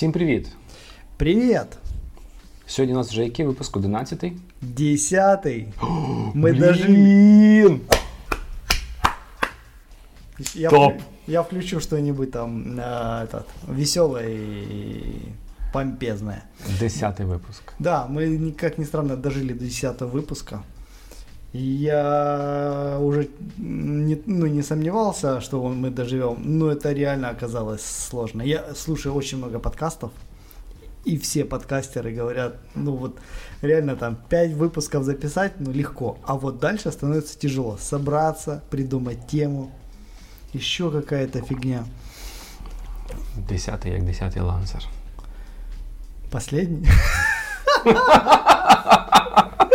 Всім привіт! Привет! Сьогодні у нас вже який випуск? 11-й? Десятый. Мы Блін! даже... Я, Топ. вклю- я включу что-нибудь там э, этот, веселое и помпезное. Десятий випуск. Да, мы, ни- как ни странно, дожили до десятого выпуска. Я уже не, ну, не сомневался, что мы доживем, но это реально оказалось сложно. Я слушаю очень много подкастов, и все подкастеры говорят, ну вот реально там 5 выпусков записать, ну легко, а вот дальше становится тяжело. Собраться, придумать тему, еще какая-то фигня. Десятий як десятий лансер. Последний.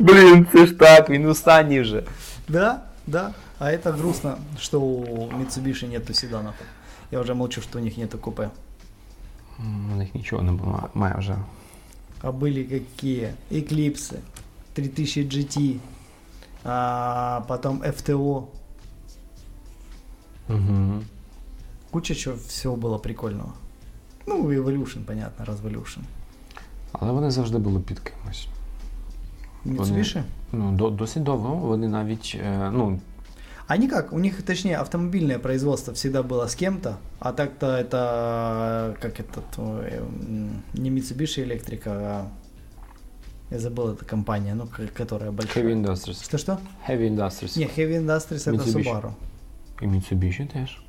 Блін, це ж так, він останній вже. Да, да. А это грустно, что у Mitsubishi нету седанов. Я уже молчу, что у них нету купе. М, У них нічого не було, має вже. А были какие? Eclipse, 3000 GT, а потом FTO. Угу. Куча чего всего было прикольного. Ну, Evolution, понятно, Revolution. Але вони завжди були під кимось. Mitsubishi? Ну, до, досить довго. Вони навіть, ну, Они как? У них, точнее, автомобильное производство всегда было с кем-то, а так-то это, как ой, м, не Mitsubishi Electric, а я забыл эта компания, ну, которая большая. Heavy Industries. Что-что? Heavy Industries. Не, Heavy Industries это Mitsubishi. Subaru. І Mitsubishi теж.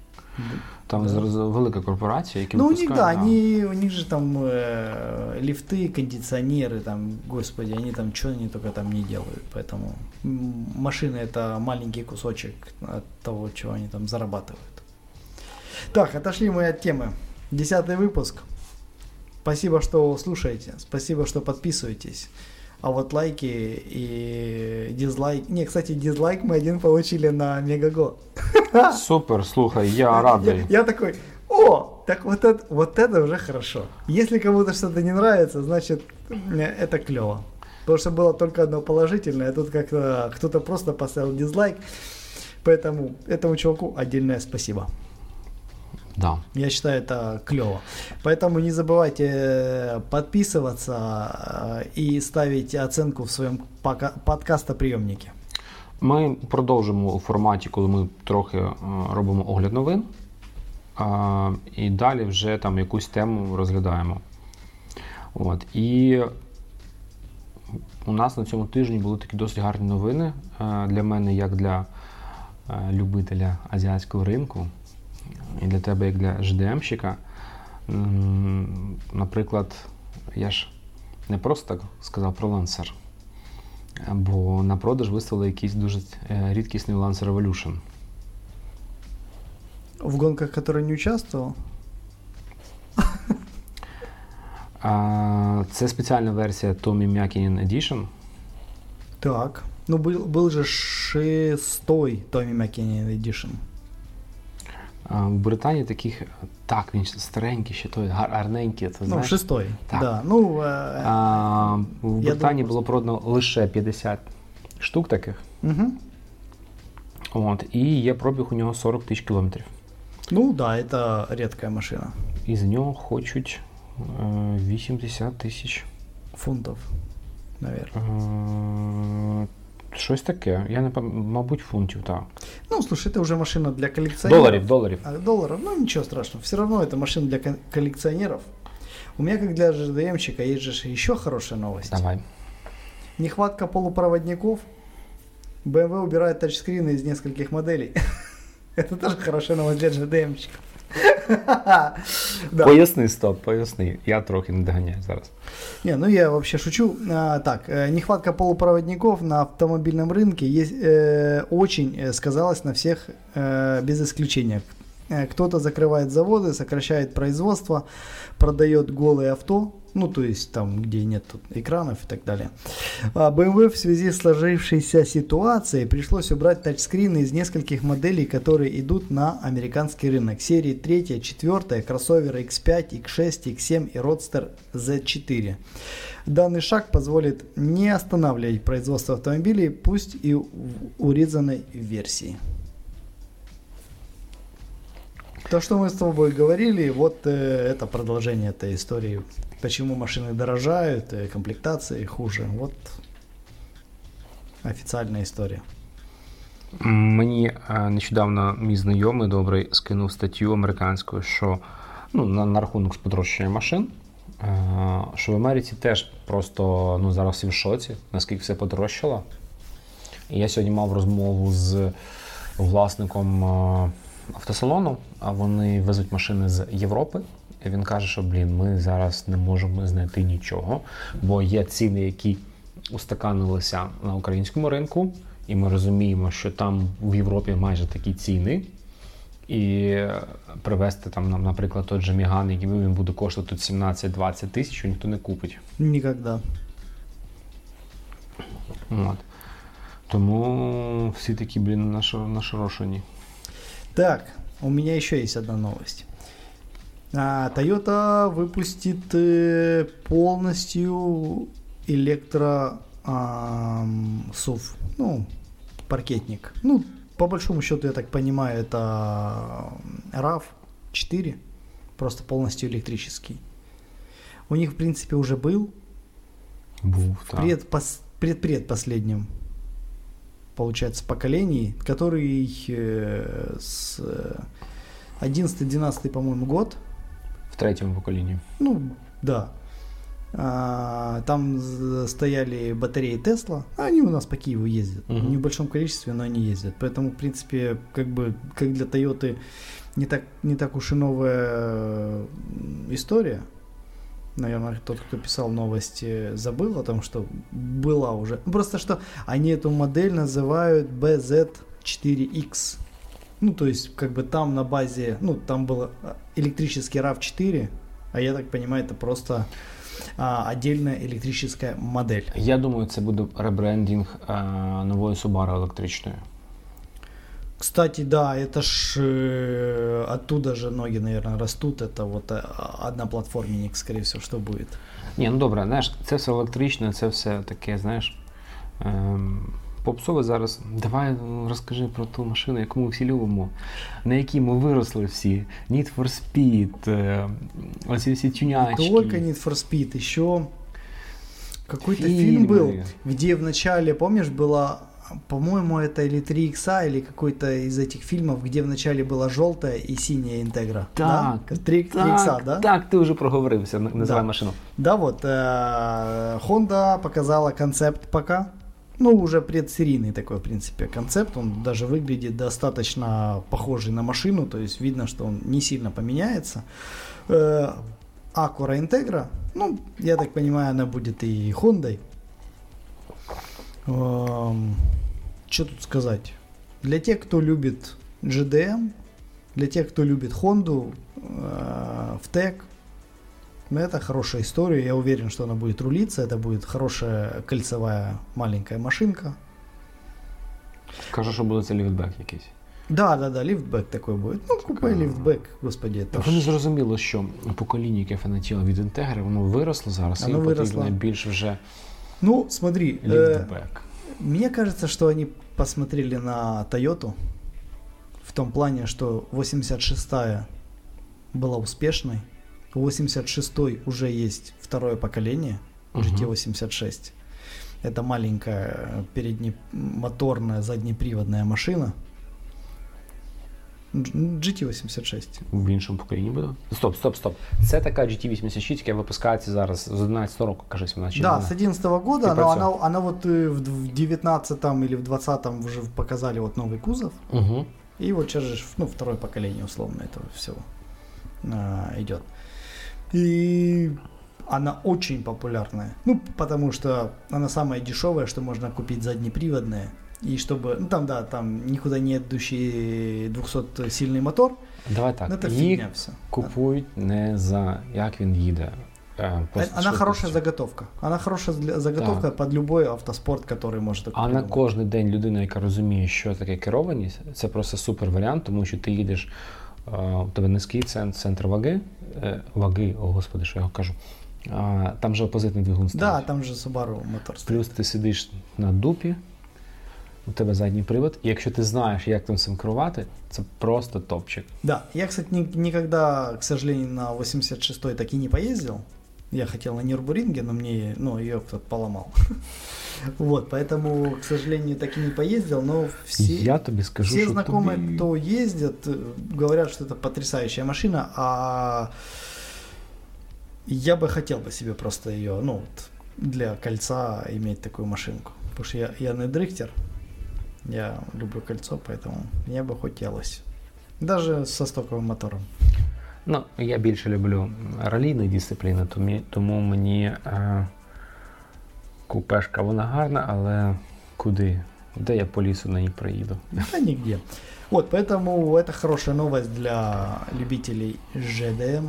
Там Да. велика корпорація, які Ну, випускають, да, они, у них же там э, лифты, кондиционеры, там, господи, они там что они только там не делают. Поэтому машины это маленький кусочек от того, чего они там зарабатывают. Так, отошли мы от темы. Десятый выпуск. Спасибо, что слушаете. Спасибо, что подписываетесь. А вот лайки и дизлайк... Не, кстати, дизлайк мы один получили на Мегаго. Супер, слухай, я радий. Я, я такой, о, так вот это, вот это уже хорошо. Если кому-то что-то не нравится, значит, э, это клево. Потому что было только одно положительное, а тут как-то кто-то просто поставил дизлайк. Поэтому этому чуваку отдельное спасибо. Да. Я считаю, это клево. Поэтому не забывайте э, подписываться э, и ставить оценку в своем пока- подкастоприемнике. Ми продовжимо у форматі, коли ми трохи е, робимо огляд новин, а, і далі вже там якусь тему розглядаємо. От. І у нас на цьому тижні були такі досить гарні новини е, для мене, як для е, любителя азіатського ринку, і для тебе, як для ЖДМщика. Наприклад, я ж не просто так сказав про лансер. Бо на продаж виставили якийсь дуже е, рідкісний Lancer Revolution. В гонках, в которой не участвовал, А, Це спеціальна версія Tommy Mäkinen Edition. так. Ну, был, был же шестой Томми Маккенни Edition. В Британії таких так, він старенький, ще той гар- гарненький. Це, Ну, шестой. Так. Да. Ну, э, А, в Британії думаю, було продано лише 50 штук таких. мгм. От, і є пробіг у нього 40 тисяч кілометрів. Ну, да, это редкая машина. І з нього хочуть е, 80 тисяч. Фунтов, наверное. Е, Щось таке. Я не пам- мабуть, фунтів, так. Ну, слушай, это уже машина для коллекционеров. Доларів, доларів. А, долларов, ну ничего страшного. Все равно это машина для кон- коллекционеров. У меня, как для ЖДМщика, есть же еще хорошая новость. Давай. Нехватка полупроводников. BMW убирает тачскрины из нескольких моделей. Это тоже хорошая новость для ЖДМщиков. Поясни, стоп, поясни. Я трохи не доганяю зараз. Не, ну я вообще шучу. А, так, э, нехватка полупроводников на автомобильном рынке есть, э, очень э, сказалась на всех э, без исключения. Э, Кто-то закрывает заводы, сокращает производство, продает голые авто, ну то есть там, где нет экранов и так далее. А BMW в связи с сложившейся ситуацией пришлось убрать тачскрины из нескольких моделей, которые идут на американский рынок. Серии 3, 4, кроссоверы X5, X6, X7 и Roadster Z4. Данный шаг позволит не останавливать производство автомобилей, пусть и в урезанной версии. То, что мы с тобой говорили, вот э, это продолжение этой истории. Почему машины дорожают, э, комплектации хуже. Вот официальная історія. Мені е, нещодавно мій знайомий добрий скинув статтю американською, що ну, на, на рахунок подорожчання машин, е, що в Америці теж просто ну, зараз всі в шоці, наскільки все подорожчало. І я сьогодні мав розмову з власником е, автосалону, а вони везуть машини з Європи. І він каже, що блін, ми зараз не можемо знайти нічого, бо є ціни, які устаканилися на українському ринку, і ми розуміємо, що там в Європі майже такі ціни. І привезти там, наприклад, той же Міган, який він буде коштувати 17-20 тисяч, ніхто не купить. Ніколи. От. Тому всі такі, блін, нашорошені. Так, у меня еще есть одна новость. А, Toyota выпустит э, полностью электро а, SUV, ну, паркетник. Ну, по большому счету, я так понимаю, это RAV4, просто полностью электрический. У них, в принципе, уже был. Был, в предпос- предпредпоследнем, получается, поколении, который э, с 11-12, по-моему, год. В третьем поколении. Ну, да. А, там стояли батареи Тесла. Они у нас по Киеву ездят. Угу. Не в большом количестве, но они ездят. Поэтому, в принципе, как бы как для Тойоты не так, не так уж и новая история. Наверное, тот, кто писал новости, забыл о том, что была уже. Ну, просто что они эту модель называют BZ4X. Ну, то есть, как бы там на базе, ну, там был электрический RAV4, а я так понимаю, это просто а, отдельная электрическая модель. Я думаю, це буде ребрендинг а, нової Subaru електричної. Кстати, да, это ж э, оттуда же ноги, наверное, растут. Это вот э, одноплатформенник, скорее всего, что будет. Ні, ну добре, знаєш, це все електричне, це все таке, знаєш. Ем, попсове зараз. Давай ну, розкажи про ту машину, яку ми всі любимо, на якій ми виросли всі. Need for Speed, е, оці всі тюнячки. Не только Need for Speed, еще какой-то фильм был, где в начале, помнишь, была по-моему, это или 3 икса, или какой-то из этих фильмов, где вначале была желтая и синяя интегра. Так, да? 3, 3 икса, да? Так, ты уже проговорился, называй да. машину. Да, вот. Э, Honda показала концепт пока. Ну, уже предсерийный такой, в принципе, концепт. Он даже выглядит достаточно похожий на машину, то есть видно, что он не сильно поменяется. Э, Acura Integra, ну, я так понимаю, она будет и Honda. Эм, что тут сказать? Для тех, кто любит GDM, для тех, кто любит Honda, э, в TEC, но это хорошая история, я уверен, что она будет рулиться, это будет хорошая кольцевая маленькая машинка. Каже, що буде це ліфтбек якийсь. Да, да, да, ліфтбек такой буде. Ну, купе ліфтбек, господи. Так не зрозуміло, що покоління, яке фанатіло від інтегри, воно виросло зараз, оно і потрібно більше вже Ну, смотри, э, мне кажется, что они посмотрели на Toyota в том плане, что 86-я была успешной, у 86 уже есть второе поколение GT86. Это маленькая переднемоторная заднеприводная машина. GT86. В іншому поколінні буде? Стоп, стоп, стоп. Це така GT86, яка випускається зараз з 11 року, кажись, вона чи Да, с 11 -го года, но она, она вот в 19 или в 20 уже показали вот новый кузов. Угу. И вот сейчас же, ну, второе поколение условно этого всего а, идет. И она очень популярная. Ну, потому что она самая дешевая, что можно купить заднеприводная. И чтобы, ну там, да, там никуда не идущий 200-сильный мотор. Давай так, это їх все. купують не за як він їде. Она хорошая заготовка. Она хорошая заготовка так. под любой автоспорт, который може А на кожен день людина, яка розуміє, що таке керованість, це просто супер варіант, тому що ти їдеш, у тебе низький центр, центр ваги, е, ваги, о господи, що я кажу. Там же опозитний двигун стоїть. Да, там же Subaru мотор стоїть. Плюс ти сидиш на дупі, у тебе задній привод, і якщо ти знаєш, як там цим керувати, це просто топчик. Да, я, кстати, ни- никогда, к сожалению, на 86-й так и не поездил. Я хотел на Нюрбуринге, но мне, ну, ее кто-то поломал. Вот, поэтому, к сожалению, так и не поездил, но все, Я тобі скажу, все що знакомые, тобі... кто ездят, э, говорят, что это потрясающая машина, а я бы хотел бы себе просто ее, ну, вот, для кольца иметь такую машинку. Потому что я, я не дрифтер, я люблю кольцо, поэтому мне бы хотелось. Даже со стоковым мотором. Ну, я більше люблю ралійні дисципліни, тому, тому мені е, купешка вона гарна, але куди? Де я по лісу на ній проїду? Да нигде. Вот, поэтому это хорошая новость для любителей ЖДМ.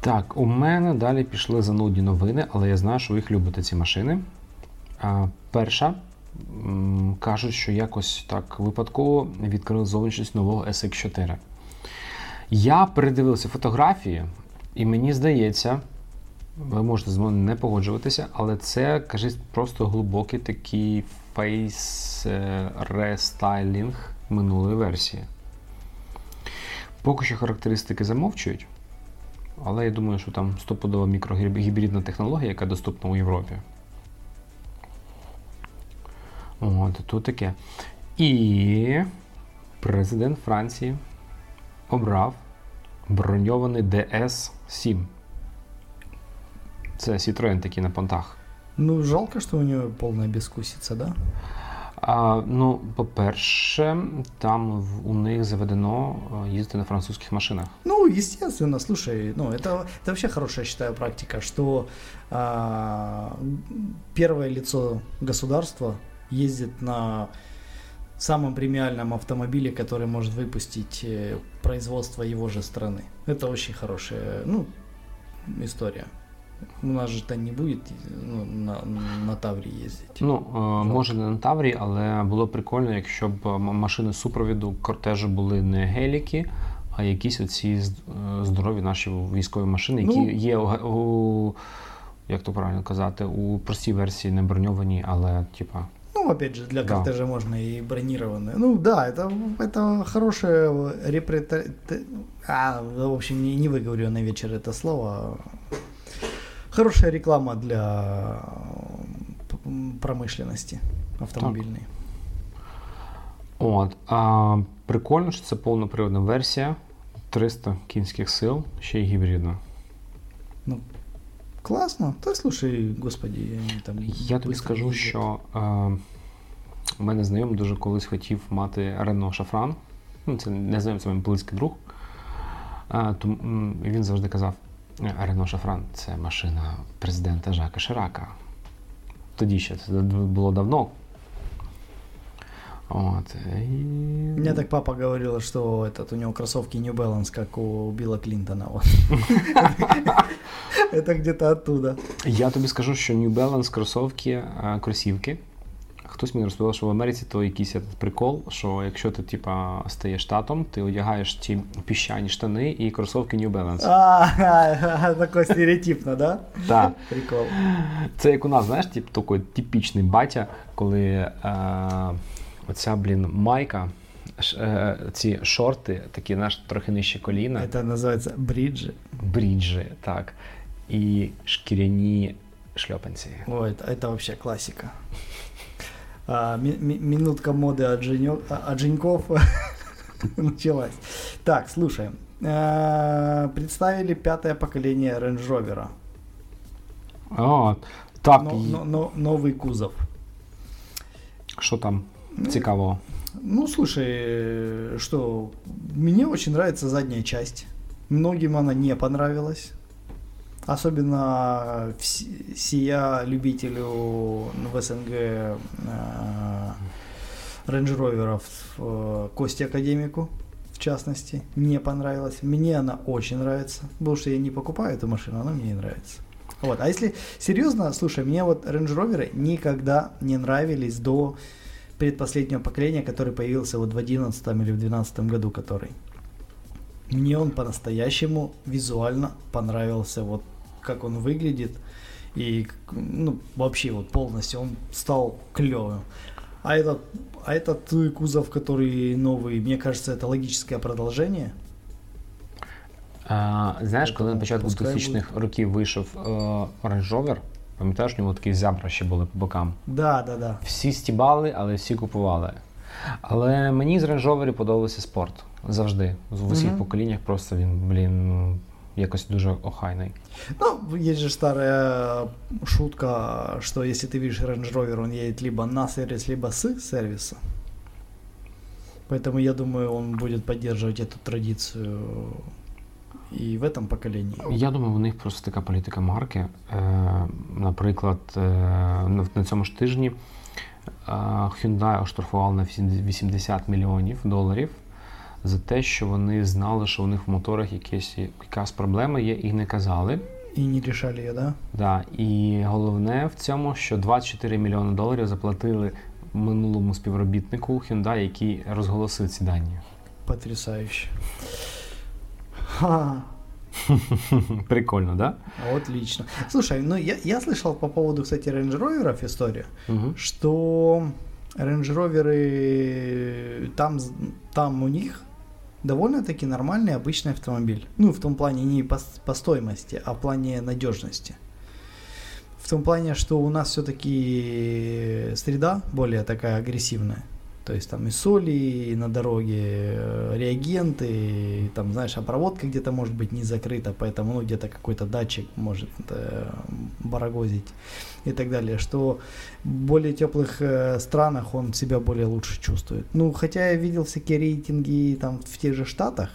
Так, у мене далі пішли занудні новини, але я знаю, що ви їх любите ці машини. А, перша м, кажуть, що якось так випадково відкрили зовнішність нового SX4. Я передивився фотографії, і мені здається, ви можете з мною не погоджуватися, але це, кажуть, просто глибокий такий фейс рестайлінг минулої версії. Поки що характеристики замовчують. Але я думаю, що там стопудова мікрогібридна технологія, яка доступна у Європі. От, тут таке. І президент Франції обрав броньований DS-7. Це Citroën такий на понтах. Ну, жалко, что у нее полная бескусица, да? А, ну, по-перше, там у них заведено е, їздити на французьких машинах. Ну, естественно, слушай, ну, это, это вообще хорошая, я считаю, практика, что а, первое лицо государства ездит на самом премиальном автомобиле, который может выпустить э, производство его же страны. Это очень хорошая, ну, история. У нас же то не будет ну, на, на Тавре ездить. Ну, е, може не на Таврі, але було б прикольно, якщо б м- машини супровіду кортежу були не геліки, а якісь оці з- е, здорові наші військові машини, які Ну. є у, ге- у як то правильно казати, у простій версії не броньовані, але типа. Ну, опять же, для Да. кортежа можно и бронированные. Ну, да, это, это хорошее репрета... А, в общем, не, не выговорю на вечер это слово. Хорошая реклама для м, промышленности автомобильной. От. А, прикольно, що це повноприводна версія. 300 кінських сил, ще й гібридна. Классно. Да, слушай, господи, они там Я тобі быстро скажу, ездят. що е, у мене знайомий дуже колись хотів мати Рено Шафран. Ну, це не знайомий, це мій близький друг. Е, тому, він завжди казав: Рено Шафран це машина президента Жака Ширака. Тоді ще це було давно. От, і... У так папа говорил, что этот, у него кроссовки New Balance, как у Билла Клинтона. Вот. Это где-то оттуда. Я тобі скажу, що New Balance кросовки, е, кросівки. Хтось мені розповідав, що в Америці то якийсь этот прикол, що якщо ти типа стаєш татом, ти одягаєш ті піщані штани і кросовки New Balance. А, такой стереотипно, да? Так. Прикол. Це як у нас, знаєш, тип, такий типічний батя, коли е, оця, блін, майка, ш, е, ці шорти, такі, знаєш, трохи нижче коліна, Это называется бриджи. бріджі, так, і шкіряні шльопанці. Ой, это, это вообще классика. А, ми- ми- минутка моды от, Женё- а- от Женьков началась. Так, слушай. А, Представили пятое поколение Range Rover. О, так, Но- но- но- новый кузов. що там цікавого? Ну, слушай, что, мне очень нравится задняя часть. Многим она не понравилась. Особенно сия любителю в СНГ э, Rover'ов э, Косте Академику, в частности, не понравилась. Мне она очень нравится, потому что я не покупаю эту машину, она мне не нравится. Вот. А если серьезно, слушай, мне вот Range Rover никогда не нравились до предпоследнего поколения, который появился вот в 11 или в 12 году, который. Мне он по-настоящему визуально понравился, вот как он выглядит, и ну, вообще вот полностью он стал клевым. А этот, а этот кузов, который новый, мне кажется, это логическое продолжение. А, знаєш, коли на Тому початку пускай 2000-х років вийшов е, Range Rover, пам'ятаєш, у нього такі зябра ще були по бокам. Да, да, да. Всі стібали, але всі купували. Але мені з Range Rover подобався спорт. Завжди. В усіх Мгм. поколіннях просто він, блін, ну, якось дуже охайний. Ну, есть же старая шутка, что если ты видишь Range Rover, он едет либо на сервис, либо с сервиса. Поэтому я думаю, он будет поддерживать эту традицию и в этом поколении. Я думаю, у них просто така політика марки. Е, наприклад, е, на, на цьому ж тижні е, Hyundai оштрафував на 80 мільйонів доларів за те, що вони знали, що у них в моторах якась, якась проблема є, і не казали. И не решали ее, да? Да, і головне в цьому, що 24 мільйони доларів заплатили минулому співробітнику Hyundai, який розголосив ці дані. Потрясающе. Ха, Прикольно, да? отлично. Слушай, ну я, я слышал по поводу, кстати, Range Rover историю, Угу. что Range Rover там, там у них довольно-таки нормальный обычный автомобиль. Ну, в том плане не по, по стоимости, а в плане надежности. В том плане, что у нас все-таки среда более такая агрессивная. То есть там и соли и на дороге, э, реагенты, и там, знаешь, а проводка где-то может быть не закрыта, поэтому ну, где-то какой-то датчик может э, барагозить и так далее, что в более теплых э, странах он себя более лучше чувствует. Ну, хотя я видел всякие рейтинги там в тех же Штатах,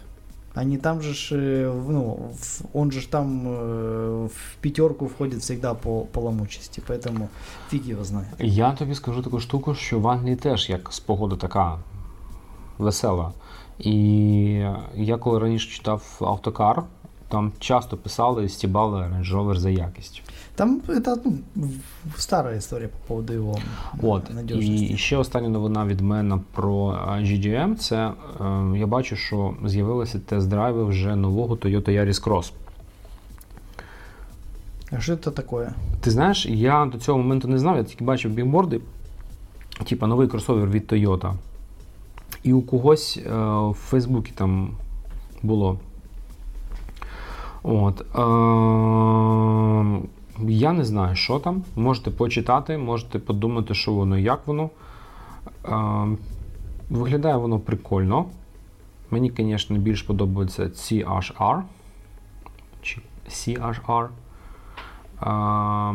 они там же, ж, э, в- ну, в- он же ж там э, в пятерку входит всегда по поломучести, поэтому фиг его знает. Я тобі скажу таку штуку, що в Англії теж як з погода така весела. І я коли раніше читав автокар, там часто писали і стібали Range Rover за якість. Там это ну, в- старая история по поводу его э, От надежности. і ще остання новина від мене про а, GDM. Це е, я бачу, що з'явилися тест-драйви вже нового Toyota Yaris Cross. А что это такое? Ти знаєш, я до цього моменту не знав, я тільки бачив бігборди, типа новий кросовер від Toyota. І у когось е, в Фейсбуці там було. От. Е, я не знаю, що там. Можете почитати, можете подумати, що воно і як воно. Е, виглядає воно прикольно. Мені, звісно, більш подобається CHR. Чи CHR. А,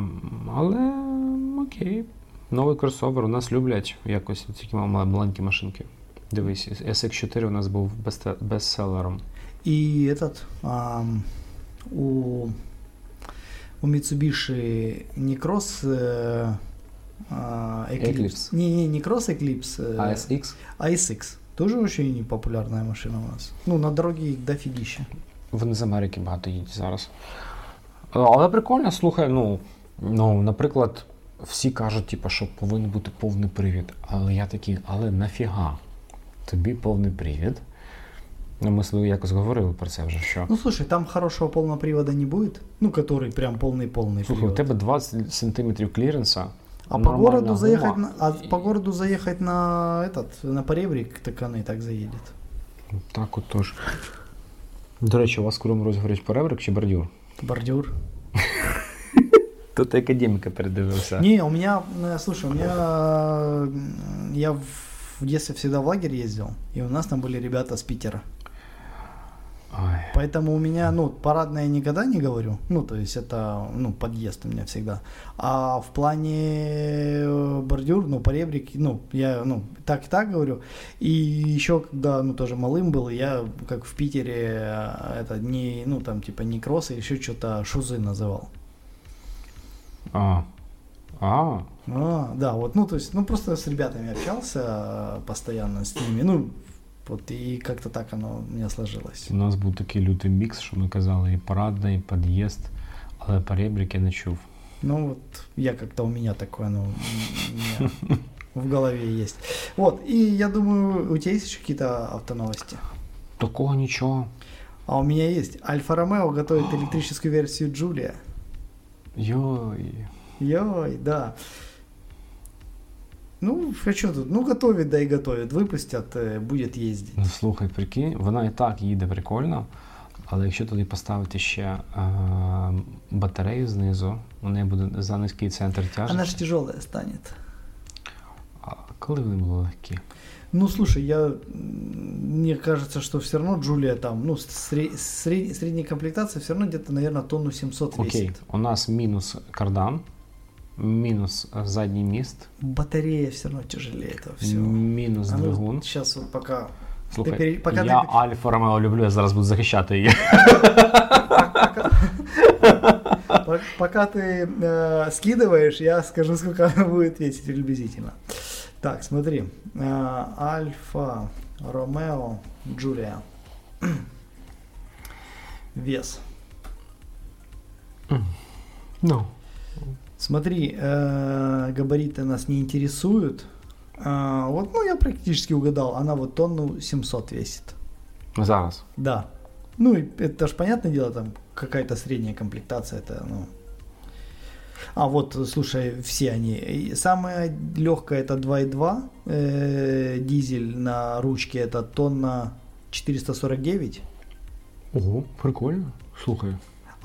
але окей. Новий кросовер у нас люблять якось такі маленькі машинки. Дивись, SX4 у нас був бестселером. И этот ам, у у Mitsubishi не кросс э, а, Eclipse. Eclipse. Не, не, не кросс Eclipse, э, ASX. а SX. Тоже очень популярная машина у нас. Ну, на дороге их дофигища. Вони з Америки багато їдуть зараз. Е, Але прикольно, слухай, ну, ну, наприклад, всі кажуть, типу, що повинен бути повний привід. Але я такий, але нафіга? Тобі повний привід? Ну, ми з тобою якось говорили про це вже, що. Ну, слушай, там хорошего полного привода не будет. Ну, который прям полный-полный Слухай, у привод. тебе 20 см кліренса. А по нормальна городу гума. заехать на, а по городу заехать на этот, на поребрик, так она и так заедет. Так от тож. До речі, у вас в Кривому Розі говорять поребрик чи бордюр? Бордюр. Тут академіка передивився. Не, у меня, э, слушай, у меня, э, я в в детстве всегда в лагерь ездил, и у нас там были ребята с Питера. Ой. Поэтому у меня, ну, парадное я никогда не говорю. Ну, то есть это, ну, подъезд у меня всегда. А в плане э, бордюр, ну, поребрик, ну, я, ну, так и так говорю. И еще, когда, ну, тоже малым был, я, как в Питере, э, это не, ну, там, типа, не кроссы, еще что-то шузы называл. А. А. А, да, вот, ну, то есть, ну, просто с ребятами общался э, постоянно с ними, ну, вот, и как-то так оно у меня сложилось. У нас був такий лютий мікс, що ми казали і парадна, і під'їзд, але поребрик я не чув. Ну, вот, я как-то у меня такое, ну, у меня в голове есть. Вот, и я думаю, у тебя есть еще какие-то автоновости? Такого нічого. А у меня есть. Альфа Ромео готовит электрическую версию Джулия. Йой. Йой, да. Ну, что тут? Ну, готовит, да и готовит. Выпустят, э, будет ездить. Ну, слухай, прикинь, вона і так їде прикольно, але якщо туди поставити ще е, батарею знизу, у неї буде за низький центр тяжесті. Она же тяжелая станет. А коли вони були легкі? Ну, слушай, я, м, мне кажется, что все равно Джулия там, ну, сре- сре- средней комплектации все равно где-то, наверное, тонну 700 весит. Окей, у нас мінус кардан, мінус е, задній міст, Батарея все равно тяжелее этого всего. мінус двигун. сейчас вот пока... Слухай, Ти пере- поки я ти- Альфа Ромео люблю, я зараз буду захищати її. По- Пока ты э, скидываешь, я скажу, сколько она будет весить приблизительно. Так, смотри. Э, Альфа, Ромео, Джулия. Вес. Ну. Смотри, э, габариты нас не интересуют. А, вот, ну, я практически угадал. Она вот тонну 700 весит. Зараз. Да. Ну, и это же понятное дело, там какая-то средняя комплектация, это, ну... А, вот, слушай, все они. И Самая легкая это 2.2, э, дизель на ручке это тонна 449, Ого, прикольно. Слухай.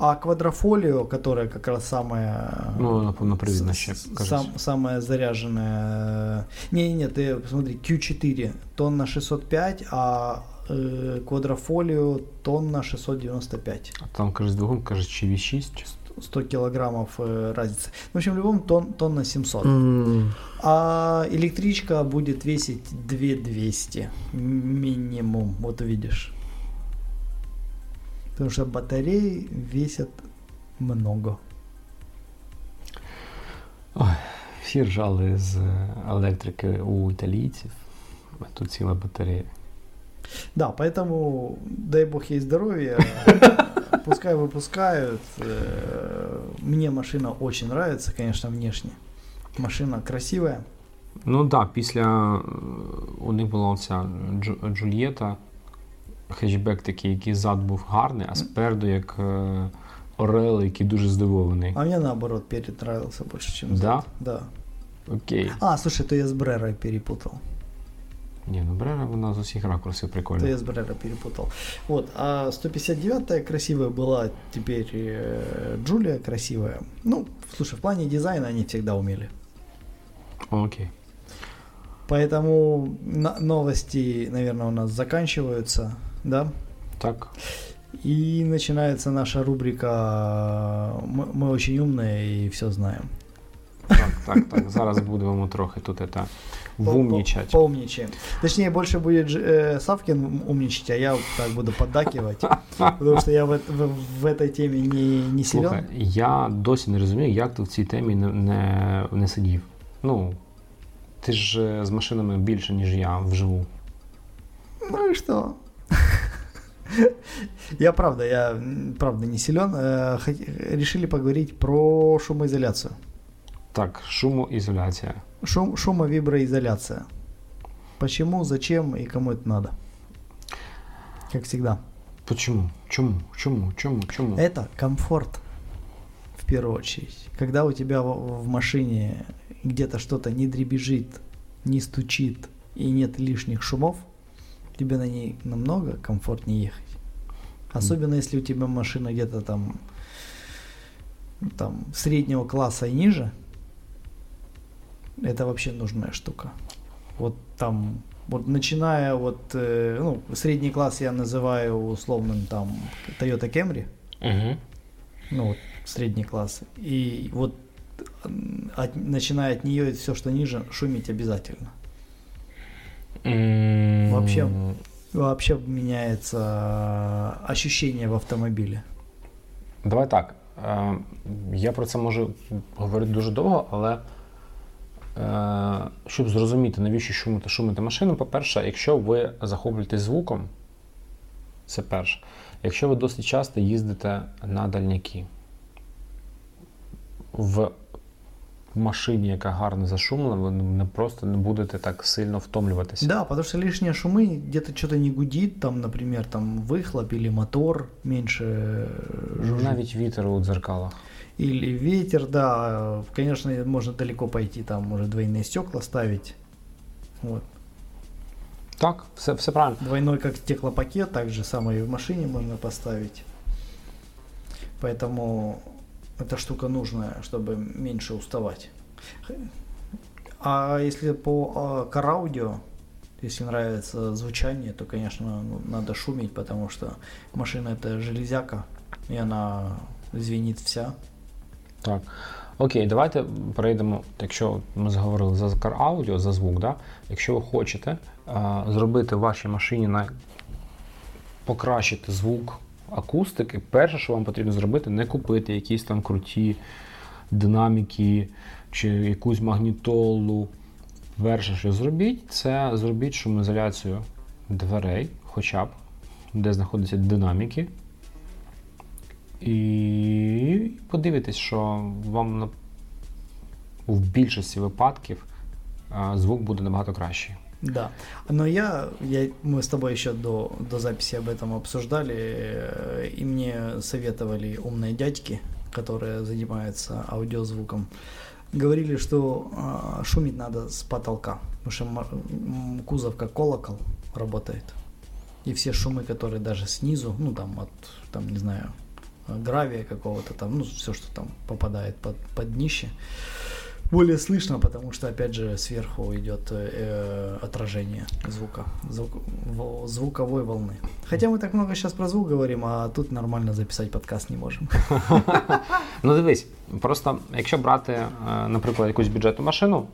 А квадрофолио, которая как раз самая... Ну, на повнопривідна с- ще, сам- самая заряженная... Не-не, ты посмотри, Q4 тонна 605, а э, квадрофолио тонна 695. А там, каже, двигун, каже, чи V6. 100 килограммов э, разница. В общем, в любом тон, тонна 700. А электричка будет весить 2200 минимум, вот увидишь Потому что батареи весят много. Всі ржали з електрики у італійців, а тут ціла батарея. Да, поэтому дай бог ей здоровья. Пускай выпускают. Э, Мне машина очень нравится, конечно, внешне. Машина красивая. Ну так, да, після е, у них була оця Джу- Джульєта, хетчбек такий, який зад був гарний, а спереду як е, Орел, який дуже здивований. А мне наоборот перед нравился больше, чем Да? зад. Да. Окей. А, слушай, то я с Брерой перепутал. Ні, ну Брера вона з усіх ракурсів То прикольна. я с Брера перепутал. Вот, а 159-я красивая была, теперь э, Джулия красивая. Ну, слушай, в плане дизайна они всегда умели. Окей. Поэтому на- новости, наверное, у нас заканчиваются, да? Так. И начинается наша рубрика «Мы, мы очень умные и все знаем». Так, так, так. Зараз будемо трохи тут это вумнічать. По- Поумничаем. Точнее, больше будет Дж- э, Савкин умничать, а я вот так буду поддакивать. Потому что я в, эт- в- в этой теме не, не силен. Слухай, я досі не розумію, як ти в цій темі не, не, не сидів. Ну, ти ж е, з машинами більше, ніж я вживу. Ну и что? Я правда, я правда не силен. Э, Решили поговорить про шумоизоляцию. Так, шумоізоляція. Шум, шумовиброизоляция. Почему, зачем и кому это надо? Как всегда. Почому? Чому? Чому? Чому? Чому? Это комфорт, в первую очередь. Когда у тебя в машине где-то что-то не дребезжит, не стучит и нет лишних шумов, тебе на ней намного комфортнее ехать. Особенно если у тебя машина где-то там, там среднего класса и ниже, это вообще нужная штука. Вот там, вот начиная вот, э, ну, средний класс я называю условным там Toyota Camry, Угу. ну вот средний класс. И вот от- начиная от нее все, что ниже, шуметь обязательно. Вообще. Вообще меняется ощущение в автомобиле. Давай так. Е, я про це можу говорити дуже довго, але е, щоб зрозуміти, навіщо шумити, шумити машину, по-перше, якщо ви захоплюєтесь звуком, це перше. Якщо ви досить часто їздите на дальняки, в в машині, яка гарно зашумлена, ви не просто не будете так сильно втомлюватися. Да, потому что лишние шумы, где-то что-то не гудит, там, например, там выхлоп или мотор меньше э, жужжит. Навіть вітер у дзеркалах. Или ветер, да, э, конечно, можно далеко пойти, там, может, двойные стекла ставить. Вот. Так, все, все правильно. Двойной, как стеклопакет, так же самое и в машине можно поставить. Поэтому эта штука нужная, чтобы меньше уставать. А если по а, кар-аудио, если нравится звучание, то, конечно, ну, надо шуметь, потому что машина это железяка, и она звенит вся. Так. Окей, давайте перейдемо, якщо ми заговорили за кар аудіо, за звук, да? якщо ви хочете а, зробити в вашій машині на покращити звук акустики, перше, що вам потрібно зробити, не купити якісь там круті динаміки чи якусь магнітолу. Перше, що зробіть, це зробіть шумоізоляцію дверей, хоча б, де знаходяться динаміки. І подивитесь, що вам в більшості випадків звук буде набагато кращий. Да. Но я, я, мы с тобой еще до, до записи об этом обсуждали, э, и мне советовали умные дядьки, которые занимаются аудиозвуком, говорили, что э, шумить надо с потолка, потому что кузов как колокол работает. И все шумы, которые даже снизу, ну там от, там, не знаю, гравия какого-то там, ну все, что там попадает под, под днище, более слышно, потому что, опять же, сверху идет э, отражение звука, звук, во- звуковой волны. Хотя мы так много сейчас про звук говорим, а тут нормально записать подкаст не можем. Ну дивись, просто якщо брати, е, наприклад, якусь бюджетну машину,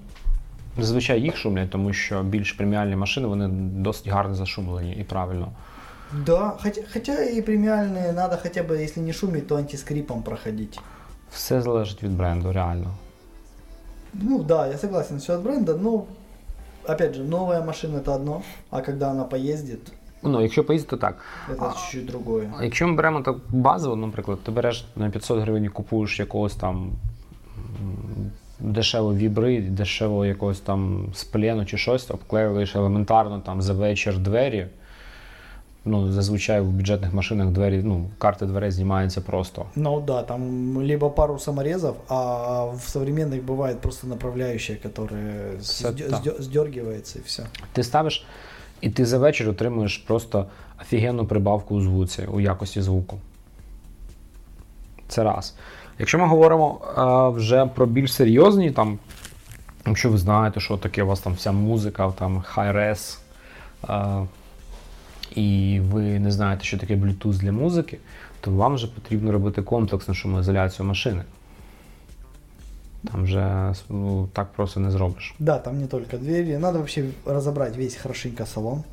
зазвичай їх шумлять, тому що більш преміальні машини вони досить гарно зашумлені і правильно. Да, хотя, хотя и премиальные надо хотя бы, если не шумить, то антискрипом проходить. Все залежить від бренду, реально. Ну да, я согласен, все от бренда, но опять же, новая машина это одно, а когда она поездит, Ну, якщо поїздити, то так. это чуть-чуть другое. А Якщо ми беремо так базово, наприклад, ти береш на 500 гривень і купуєш якогось там м, дешевого вібри, дешевого якогось там сплену чи щось, обклеюєш елементарно там за вечір двері Ну, зазвичай в бюджетних машинах двері, ну, карти дверей знімаються просто. Ну да, там либо пару саморезов, а в современных бывает просто направляющая, которая Всё сдё- так. сдё- сдергивается и все. Ти ставиш, і ти за вечір отримуєш просто офігенну прибавку у звуці, у якості звуку. Це раз. Якщо ми говоримо е, вже про більш серйозні, там, якщо ви знаєте, що таке у вас там вся музика, там high-res, е, і ви не знаєте, що таке Bluetooth для музики, то вам вже потрібно робити комплексну шумоізоляцію машини. Там вже ну, так просто не зробиш. Да, там не только двери. Надо вообще разобрать весь хорошенько салон.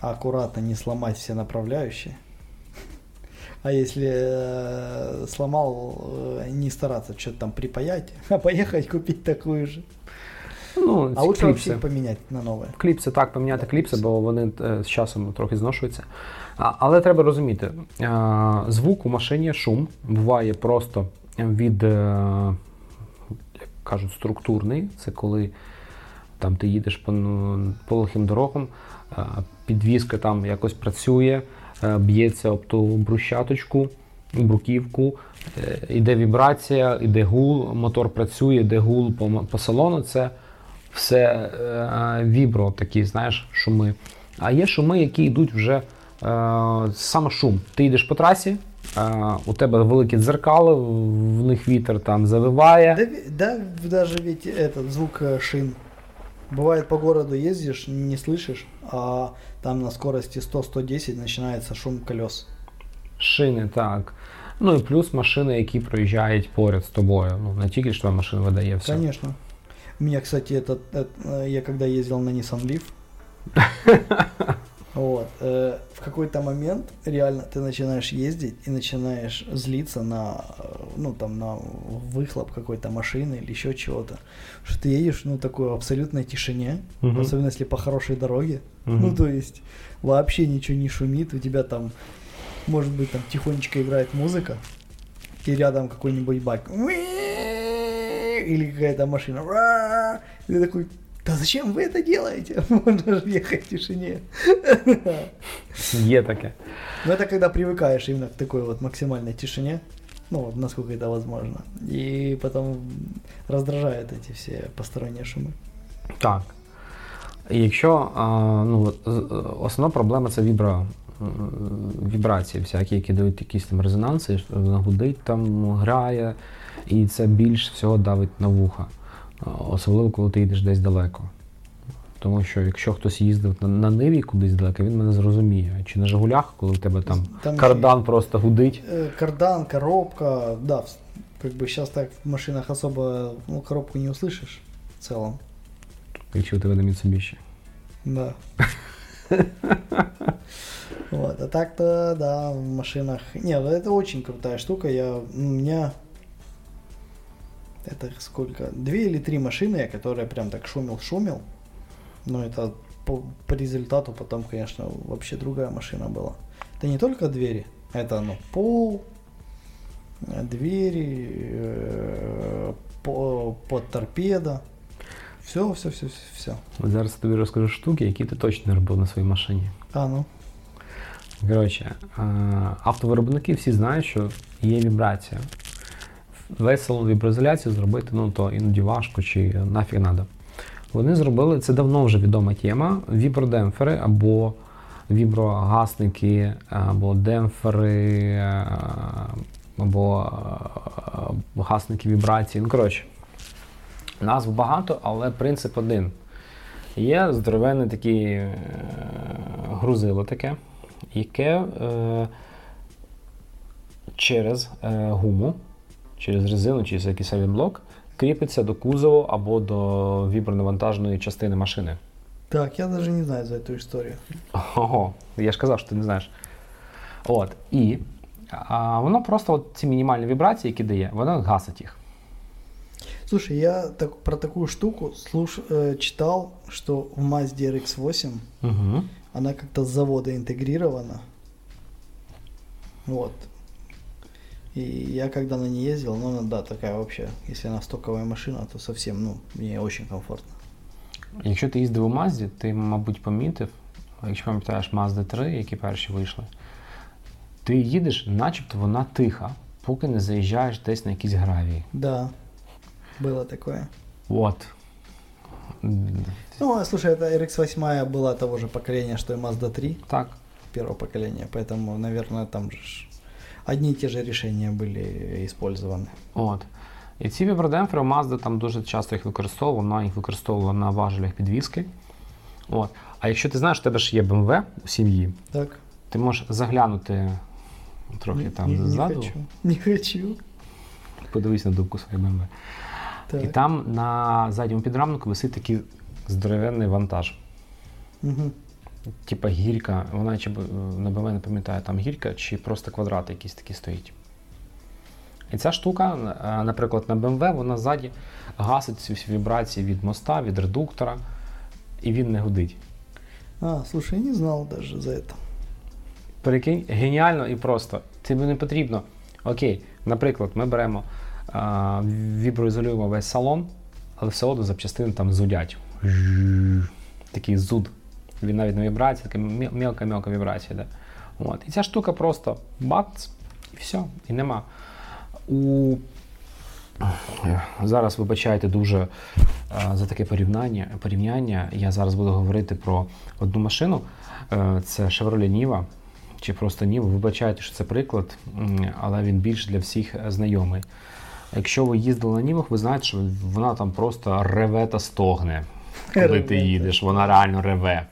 Аккуратно не сломать все направляющие. А если э, сломал, э, не стараться что-то там припаять, а поехать купить такую же. Ну, А лучше вообще кліпси. поменять на новое. Кліпси так, поміняти кліпси, бо вони е, з часом трохи зношуються. А, але треба розуміти, е, звук у машині, шум буває просто від, е, як кажуть, структурний. Це коли там ти їдеш по, ну, по лихим дорогам, підвізка там якось працює, б'ється об ту брусчаточку, бруківку, іде вібрація, іде гул, мотор працює, іде гул по, по салону. Це все е, вібро, такі, знаєш, шуми. А є шуми, які йдуть вже е, саме шум. Ти йдеш по трасі, е, у тебе великі дзеркали, в них вітер там завиває. Да, ви- да, даже ведь этот звук э, шин. Бывает по городу ездишь, не слышишь, а там на скорости 100-110 начинается шум колес. Шини, так. Ну і плюс машини, які проїжджають поряд з тобою. Ну, не тільки ж твоя машина видає все. Конечно. Меня, кстати, этот, э, э, я когда ездил на Nissan Leaf, вот, э, в какой-то момент реально ты начинаешь ездить и начинаешь злиться на, э, ну там на выхлоп какой-то машины или еще чего-то, что ты едешь, ну такой абсолютной тишине, Мгм. особенно если по хорошей дороге, Мгм. ну то есть вообще ничего не шумит, у тебя там, может быть, там тихонечко играет музыка, и рядом какой-нибудь байк или какая-то машина. «Ра!» И ты такой, да зачем вы это делаете? Можно же ехать в тишине. Є таке. Но это когда привыкаешь именно к такой вот максимальной тишине, ну вот насколько это возможно. И потом раздражают эти все посторонние шумы. Так. І Якщо а, ну, от, з- основна проблема це вібра, м, вібрації, всякі, які дають якісь там резонанси, що вона гудить, там грає, і це більш всього давить на вуха. А, Особливо, коли ти йдеш десь далеко. Тому що якщо хтось їздив на, на Ниві кудись далеко, він мене зрозуміє. Чи на Жигулях, коли в тебе там, Там кардан просто гудить. Э, Кардан, коробка, да, в- как бы сейчас так в машинах особо ну, коробку не услышишь в целом. Якщо у тебе на Mitsubishi. Да. Вот, а так-то, да, в машинах... Не, ну это очень крутая штука. Я, у меня... Это сколько? Две или три машины, которые прям так шумел-шумел. Но это по, по результату потом, конечно, вообще другая машина была. Это не только двери, это, ну, пол, э, двери, э, по, под торпеда. Все, все, все, все. От зараз я тобі розкажу штуки, які ти точно не робив на своїй машині. А, ну. Коротше, е, автовиробники всі знають, що є вібрація. Весь салон віброізоляції зробити, ну то іноді важко чи нафіг надо. Вони зробили, це давно вже відома тема, вібродемпфери або віброгасники, або демпфери, е, або гасники вібрації. Ну, коротше, назв багато, але принцип один. Є здоровенне такі е, грузило таке, яке е, через е, гуму, через резину, через якийсь авіаблок кріпиться до кузову або до вібронавантажної частини машини. Так, я даже не знаю за эту историю. Ого, я ж казав, що ти не знаєш. От. І а, воно просто от ці мінімальні вібрації, які дає, воно гасить їх. Слушай, я так, про такую штуку слуш, э, читал, что в Mazda RX-8 Угу. она как-то с завода интегрирована. Вот. И я когда на ней ездил, ну она, да, такая вообще, если она стоковая машина, то совсем, ну, мне очень комфортно. Якщо ти їздив у Мазді, ти, мабуть, помітив, якщо пам'ятаєш Mazda 3, які перші вийшли, ти їдеш, начебто вона тиха, поки не заїжджаєш десь на якісь гравії. Да, было такое. От. Ну, а слушай, это RX-8 была того же поколения, что и Mazda 3, Так. первого поколения, поэтому, наверное, там же ж одни и те же решения были использованы. От. І ці вібродемпфери Mazda там дуже часто їх використовувала, вона їх використовувала на важелях підвіски. От. А якщо ти знаєш, у тебе ж є BMW у сім'ї, Так. ти можеш заглянути трохи там не, не ззаду, хочу. Не хочу. подивись на дубку своєї BMW. Так. І там на задньому підрамнику висить такий здоровенний вантаж. Мгм. Типа гірка, вона чи б- на БМ не пам'ятаю, там гірка чи просто квадрат якийсь такий стоїть. І ця штука, е, наприклад, на BMW, вона ззаді гасить ці всі вібрації від моста, від редуктора, і він не гудить. А, слушай, я не знал даже за это. Перекинь, геніально і просто. Тобі не потрібно. Окей, наприклад, ми беремо, а, віброізолюємо весь салон, але все одно запчастини там зудять. Такий зуд. Він навіть не вібрація, така мелка-мелка вібрація. Да? От. І ця штука просто бац, і все, і нема. У... Зараз вибачайте дуже е, за таке порівняння. порівняння. Я зараз буду говорити про одну машину. Е, Це Chevrolet Niva чи просто Niva. Вибачайте, що це приклад, але він більш для всіх знайомий. Якщо ви їздили на Нівах, ви знаєте, що вона там просто реве та стогне, коли ти їдеш. Вона реально реве.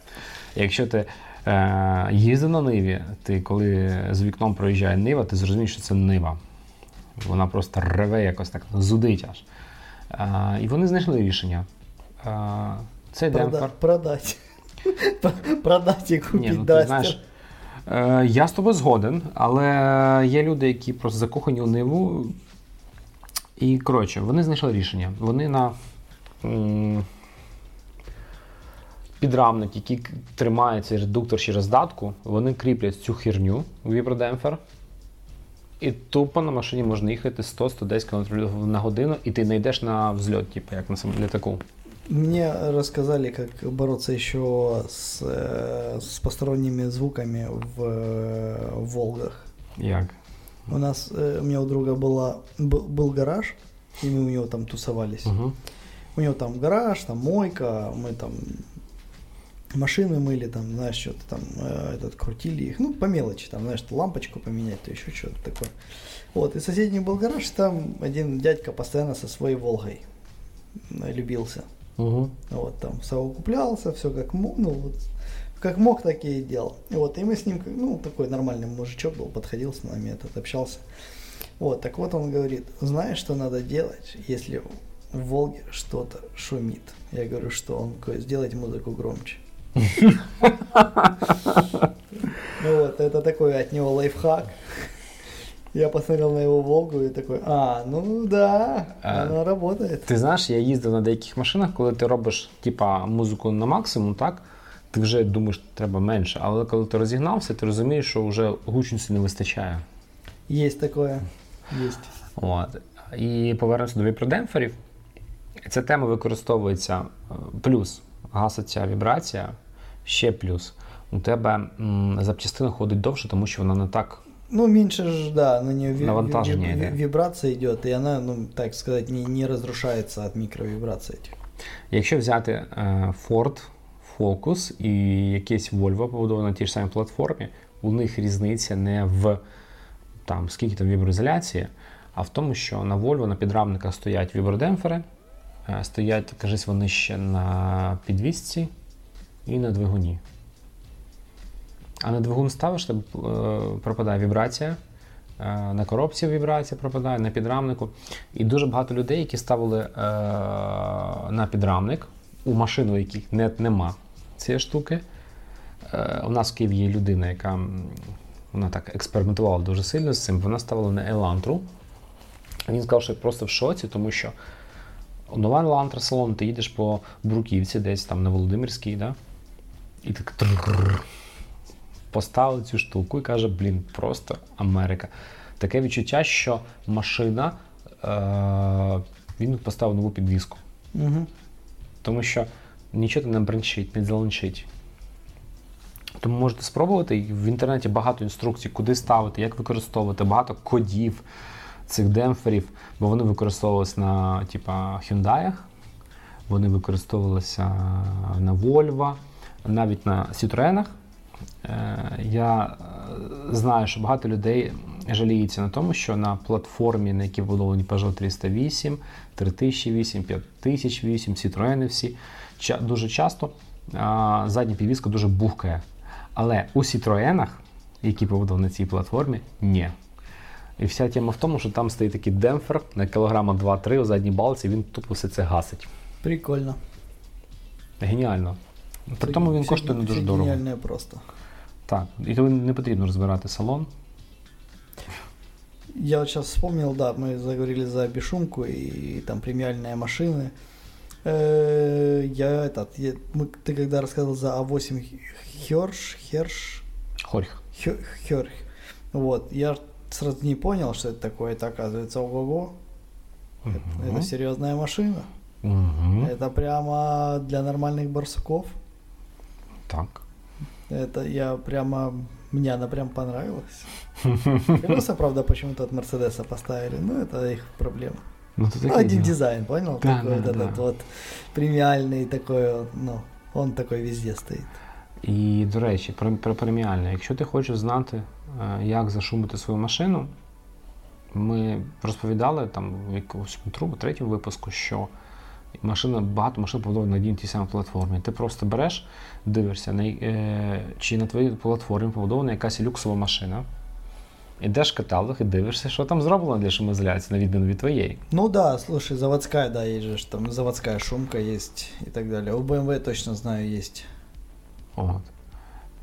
Якщо ти е, їздив на Ниві, ти коли з вікном проїжджає Нива, ти зрозумієш, що це Нива. Вона просто реве якось так, зудить аж. Е, і вони знайшли рішення. Е, Прода- демпфер. продать. Продать и купить Ні, ну ти знаєш, е, я з тобою згоден, але є люди, які просто закохані у ниву. І коротше, вони знайшли рішення. Вони на м, підрамник, який к- тримає цей редуктор через датку, вони кріплять цю херню у вібродемпфер. І тупо на машині можна їхати 100-110 км на годину, і ти не йдеш на взльот, типу, як на самому літаку. Мне рассказали, как бороться еще с, э, с посторонними звуками в, э, в Волгах. Як? У нас, э, у меня у друга была, был, был гараж, и мы у него там тусовались. Угу. У него там гараж, там мойка, мы там машины мыли, там, знаешь, что-то там, э, этот, крутили их, ну, по мелочи, там, знаешь, лампочку поменять, то еще что-то такое. Вот, и соседний был гараж, там один дядька постоянно со своей Волгой э, любился. Угу. Вот, там, совокуплялся, все как мог, ну, вот, как мог, так и делал. И вот, и мы с ним, ну, такой нормальный мужичок был, подходил с нами, этот, общался. Вот, так вот он говорит, знаешь, что надо делать, если в Волге что-то шумит? Я говорю, что? Он такой, сделать музыку громче. Ну Вот, это такой от него лайфхак. Я посмотрел на его Волгу и такой, а, ну да, А. она работает. Ти знаєш, я їздив на деяких машинах, коли ти робиш типа, музику на максимум, так? Ти вже думаєш, треба менше. Але коли ти розігнався, ти розумієш, що вже гучності не вистачає. Есть такое, есть. От. І повернемося до вібродемпферів. Ця тема використовується е, плюс гаситься вібрація, ще плюс. У тебе м, запчастина ходить довше, тому що вона не так. Ну, меньше же, да, на нее ви- Навантажение, ви- вибрация идет, и она, ну, так сказать, не, не разрушается от микровибраций этих. Якщо взяти е, Ford Focus і якийсь Volvo побудований на тій ж самій платформі, у них різниця не в там, скільки там віброізоляції, а в тому, що на Volvo на підрамниках стоять вібродемпфери, е, стоять, кажись, вони ще на підвісці і на двигуні. А на двигун ставиш, е, пропадає вібрація. е, На коробці вібрація пропадає, на підрамнику. І дуже багато людей, які ставили е, на підрамник у машину, яких не, нема цієї штуки. Е, у нас в Києві є людина, яка вона так експериментувала дуже сильно з цим. Вона ставила на Елантру. Він сказав, що просто в шоці, тому що нова Елантра салон, ти їдеш по Бруківці, десь там на Володимирській, да? І так поставили цю штуку і каже: блін, просто Америка. Таке відчуття, що машина е- він поставив нову підвіску. Мгм. Тому що нічого не бренчить, не дзеленчить. Тому можете спробувати. В інтернеті багато інструкцій, куди ставити, як використовувати, багато кодів цих демпферів, бо вони використовувалися на типа, Hyundai, вони використовувалися на Volvo, навіть на Citroenах. Е, Я е, знаю, що багато людей жаліються на тому, що на платформі, на якій побудовані Peugeot 308, 3008, 5008, Citroen всі, дуже часто задня підвіска дуже бухкає. Але у Citroenах, які побудовані на цій платформі, ні. І вся тема в тому, що там стоїть такий демпфер на кілограма 2-3 у задній балці, він тупо все це гасить. Прикольно. Геніально. При тому він Всё- коштує не дуже всё дорого. гениальное просто. Так, і тобі не потрібно розбирати салон. Я вот сейчас вспомнил, да, мы заговорили за бешумку и там премиальные машины. Э, Я этот, я- мы, ты когда рассказывал за А8 Херш, Херш, Хорх. Хё- Хёрх, вот, я сразу не понял, что это такое, это оказывается ого-го, это, это серьезная машина, Угу. это прямо для нормальных барсуков, Так. это я прямо, мне она прям понравилась. Колеса, правда, почему-то от Мерседеса поставили, но это их проблема. Ну, то Ну, таке один діло. дизайн, понял? Да, такой да, вот да. этот вот премиальный такой, вот, ну, он такой везде стоит. І, до речі, про, про преміальне. Якщо ти хочеш знати, е, як зашумити свою машину, ми розповідали там в якомусь другому, третьому випуску, що машина, багато машин побудовані на одній тій самій платформі. Ти просто береш, дивишся, на, е, чи на твоїй платформі побудована якась люксова машина. Ідеш в каталог і дивишся, що там зроблено для шумоізоляції, на відміну від твоєї. Ну да, слушай, заводская, да, же, ж там заводская шумка есть и так далее. У BMW точно знаю есть. От.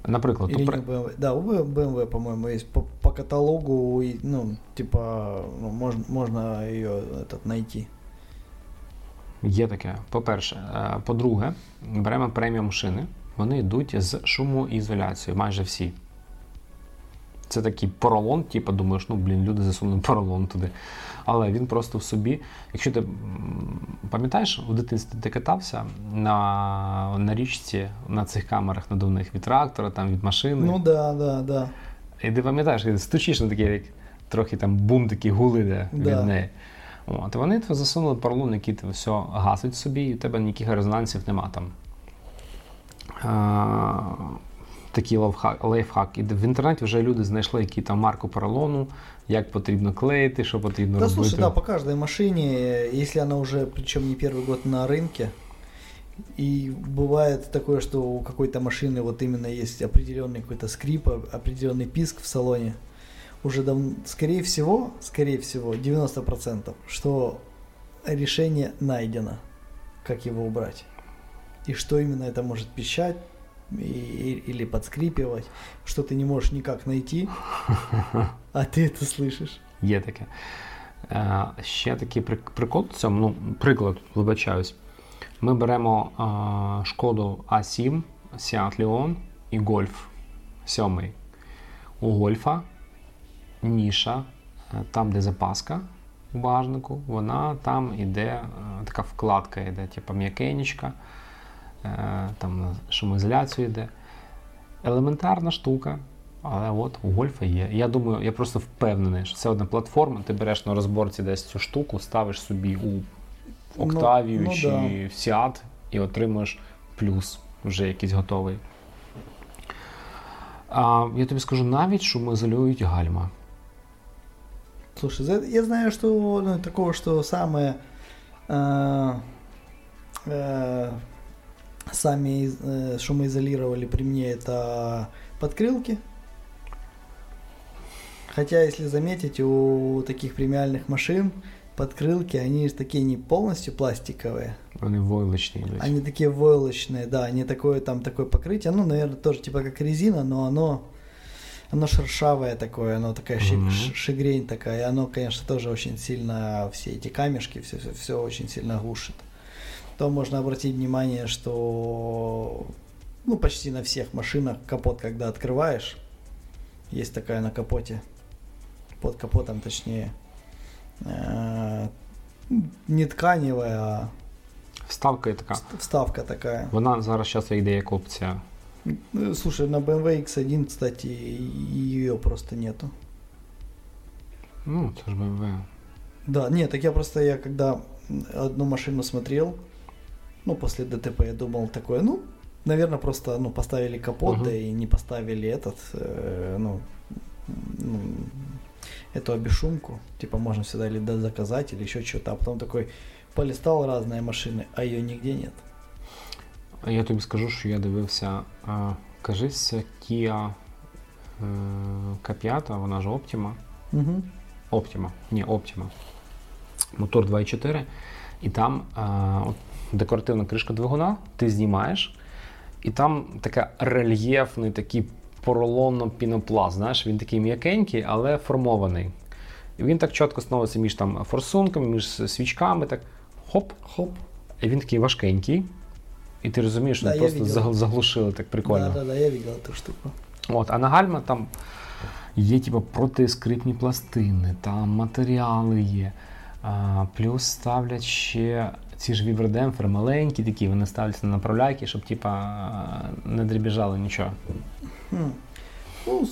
Наприклад, Или у не BMW. Да, у BMW, по-моему, есть по, по каталогу, ну, типа, ну, можно, можно ее этот найти. Є таке. По-перше, Е, по-друге, беремо преміум шини. Вони йдуть з шумоізоляцією, майже всі. це такий поролон, типу думаєш, ну блін, люди засунули поролон туди. Але він просто в собі. Якщо ти пам'ятаєш, у дитинстві ти катався на на річці на цих камерах надувних від трактора, там від машини. Ну да, да, да. І ти пам'ятаєш, стучиш на такий трохи там бум, такі гули йде від неї. От, Вони засунули поролон, який ти все гасить собі, і у тебе ніяких резонансів нема там. А, такий лайфхак, лайфхак. І в інтернеті вже люди знайшли, які там марку поролону, як потрібно клеїти, що потрібно да, робити. Слушай, да, по каждой машине, если она уже, причем не первый год на рынке, и бывает такое, что у какой-то машины вот именно есть определенный какой-то скрип, определенный писк в салоне, Уже дав... скорее всего, скорее всего, 90%, что решение найдено, как его убрать. И что именно это может пищать, и, или подскрипивать, что ты не можешь никак найти, а ти це слышиш. Є таке. Е, Ще такий прикол в цьому, ну, приклад, вибачаюсь. Ми беремо е, шкоду А7, Seat Leon і Golf 7. У Гольфа ніша, е, там, де запаска у багажнику, вона там іде, е, така вкладка йде, типу м'якенечка. Е, там шумоізоляцію йде. Елементарна штука, але от у гольфа є. Я думаю, я просто впевнений, що це одна платформа, ти береш на розборці десь цю штуку, ставиш собі у Октавію ну, ну, чи да. в Seat і отримуєш плюс вже якийсь готовий. А, Я тобі скажу, навіть шумоізолюють гальма. Слушай, я знаю, что ну, такого, что самое э, э, сами э, шумоизолировали при мне это подкрылки. Хотя, если заметить, у таких премиальных машин подкрылки, они такие не полностью пластиковые. Они войлочные. Ведь. Они такие войлочные, да, они такое там такое покрытие, ну, наверное, тоже типа как резина, но оно оно шершавое такое, оно такая mm-hmm. шигрень такая, и оно, конечно, тоже очень сильно все эти камешки, все, все, все очень сильно глушит то можно обратить внимание, что ну, почти на всех машинах капот, когда открываешь, есть такая на капоте, под капотом точнее, э, не тканевая, а Вставка така. Вставка такая. Вона зараз сейчас йде як опція. Ну, слушай, на BMW X1, кстати, ее просто нету. Ну, это же BMW. Да, нет, так я просто, я когда одну машину смотрел, ну, после ДТП я думал такое, ну, наверное, просто, ну, поставили капот, uh-huh. да и не поставили этот, э, ну, ну, эту обешумку, типа можно всегда или заказать, или еще что-то, а потом такой полистал разные машины, а ее нигде нет. Я тобі скажу, що я дивився, кажись, Kia K5, вона ж Optima. Угу. Optima, ні, Optima. Мотор 2.4. І там от, декоративна кришка двигуна, ти знімаєш, і там така рельєфний такий поролонно пінопласт. Знаєш, він такий м'якенький, але формований. І він так чітко становиться між там форсунками, між свічками, так хоп-хоп. І він такий важкенький. І ти розумієш, що да, просто видел. заглушили так прикольно. Да, да, да, я бачив ту штуку. От, А на гальма там є типу, протискритні пластини, там матеріали є. А, Плюс ставлять ще ці ж вібродемпфери маленькі такі, вони ставляться на направляйки, щоб типа не дребіжало нічого. Хм. Ну,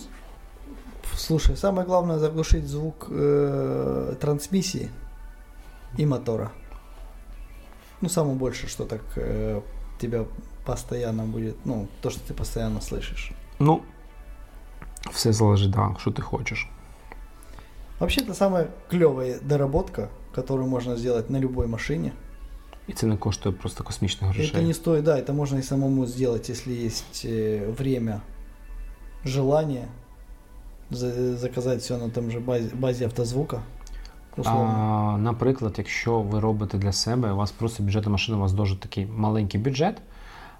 слушай, самое главное заглушить звук э, трансмиссии и мотора. Ну, самое больше, что так э, тебя постоянно будет, ну, то, что ты постоянно слышишь. Ну, все залежить, да, что ты хочешь. Вообще, это самая клевая доработка, которую можно сделать на любой машине. І це не коштує просто космічних грошей. Это не стоит, да, это можно и самому сделать, если есть э, время, желание заказать все на тому же базі, базі автозвука. А, Наприклад, якщо ви робите для себе, у вас просто бюджетна машина, у вас дуже такий маленький бюджет,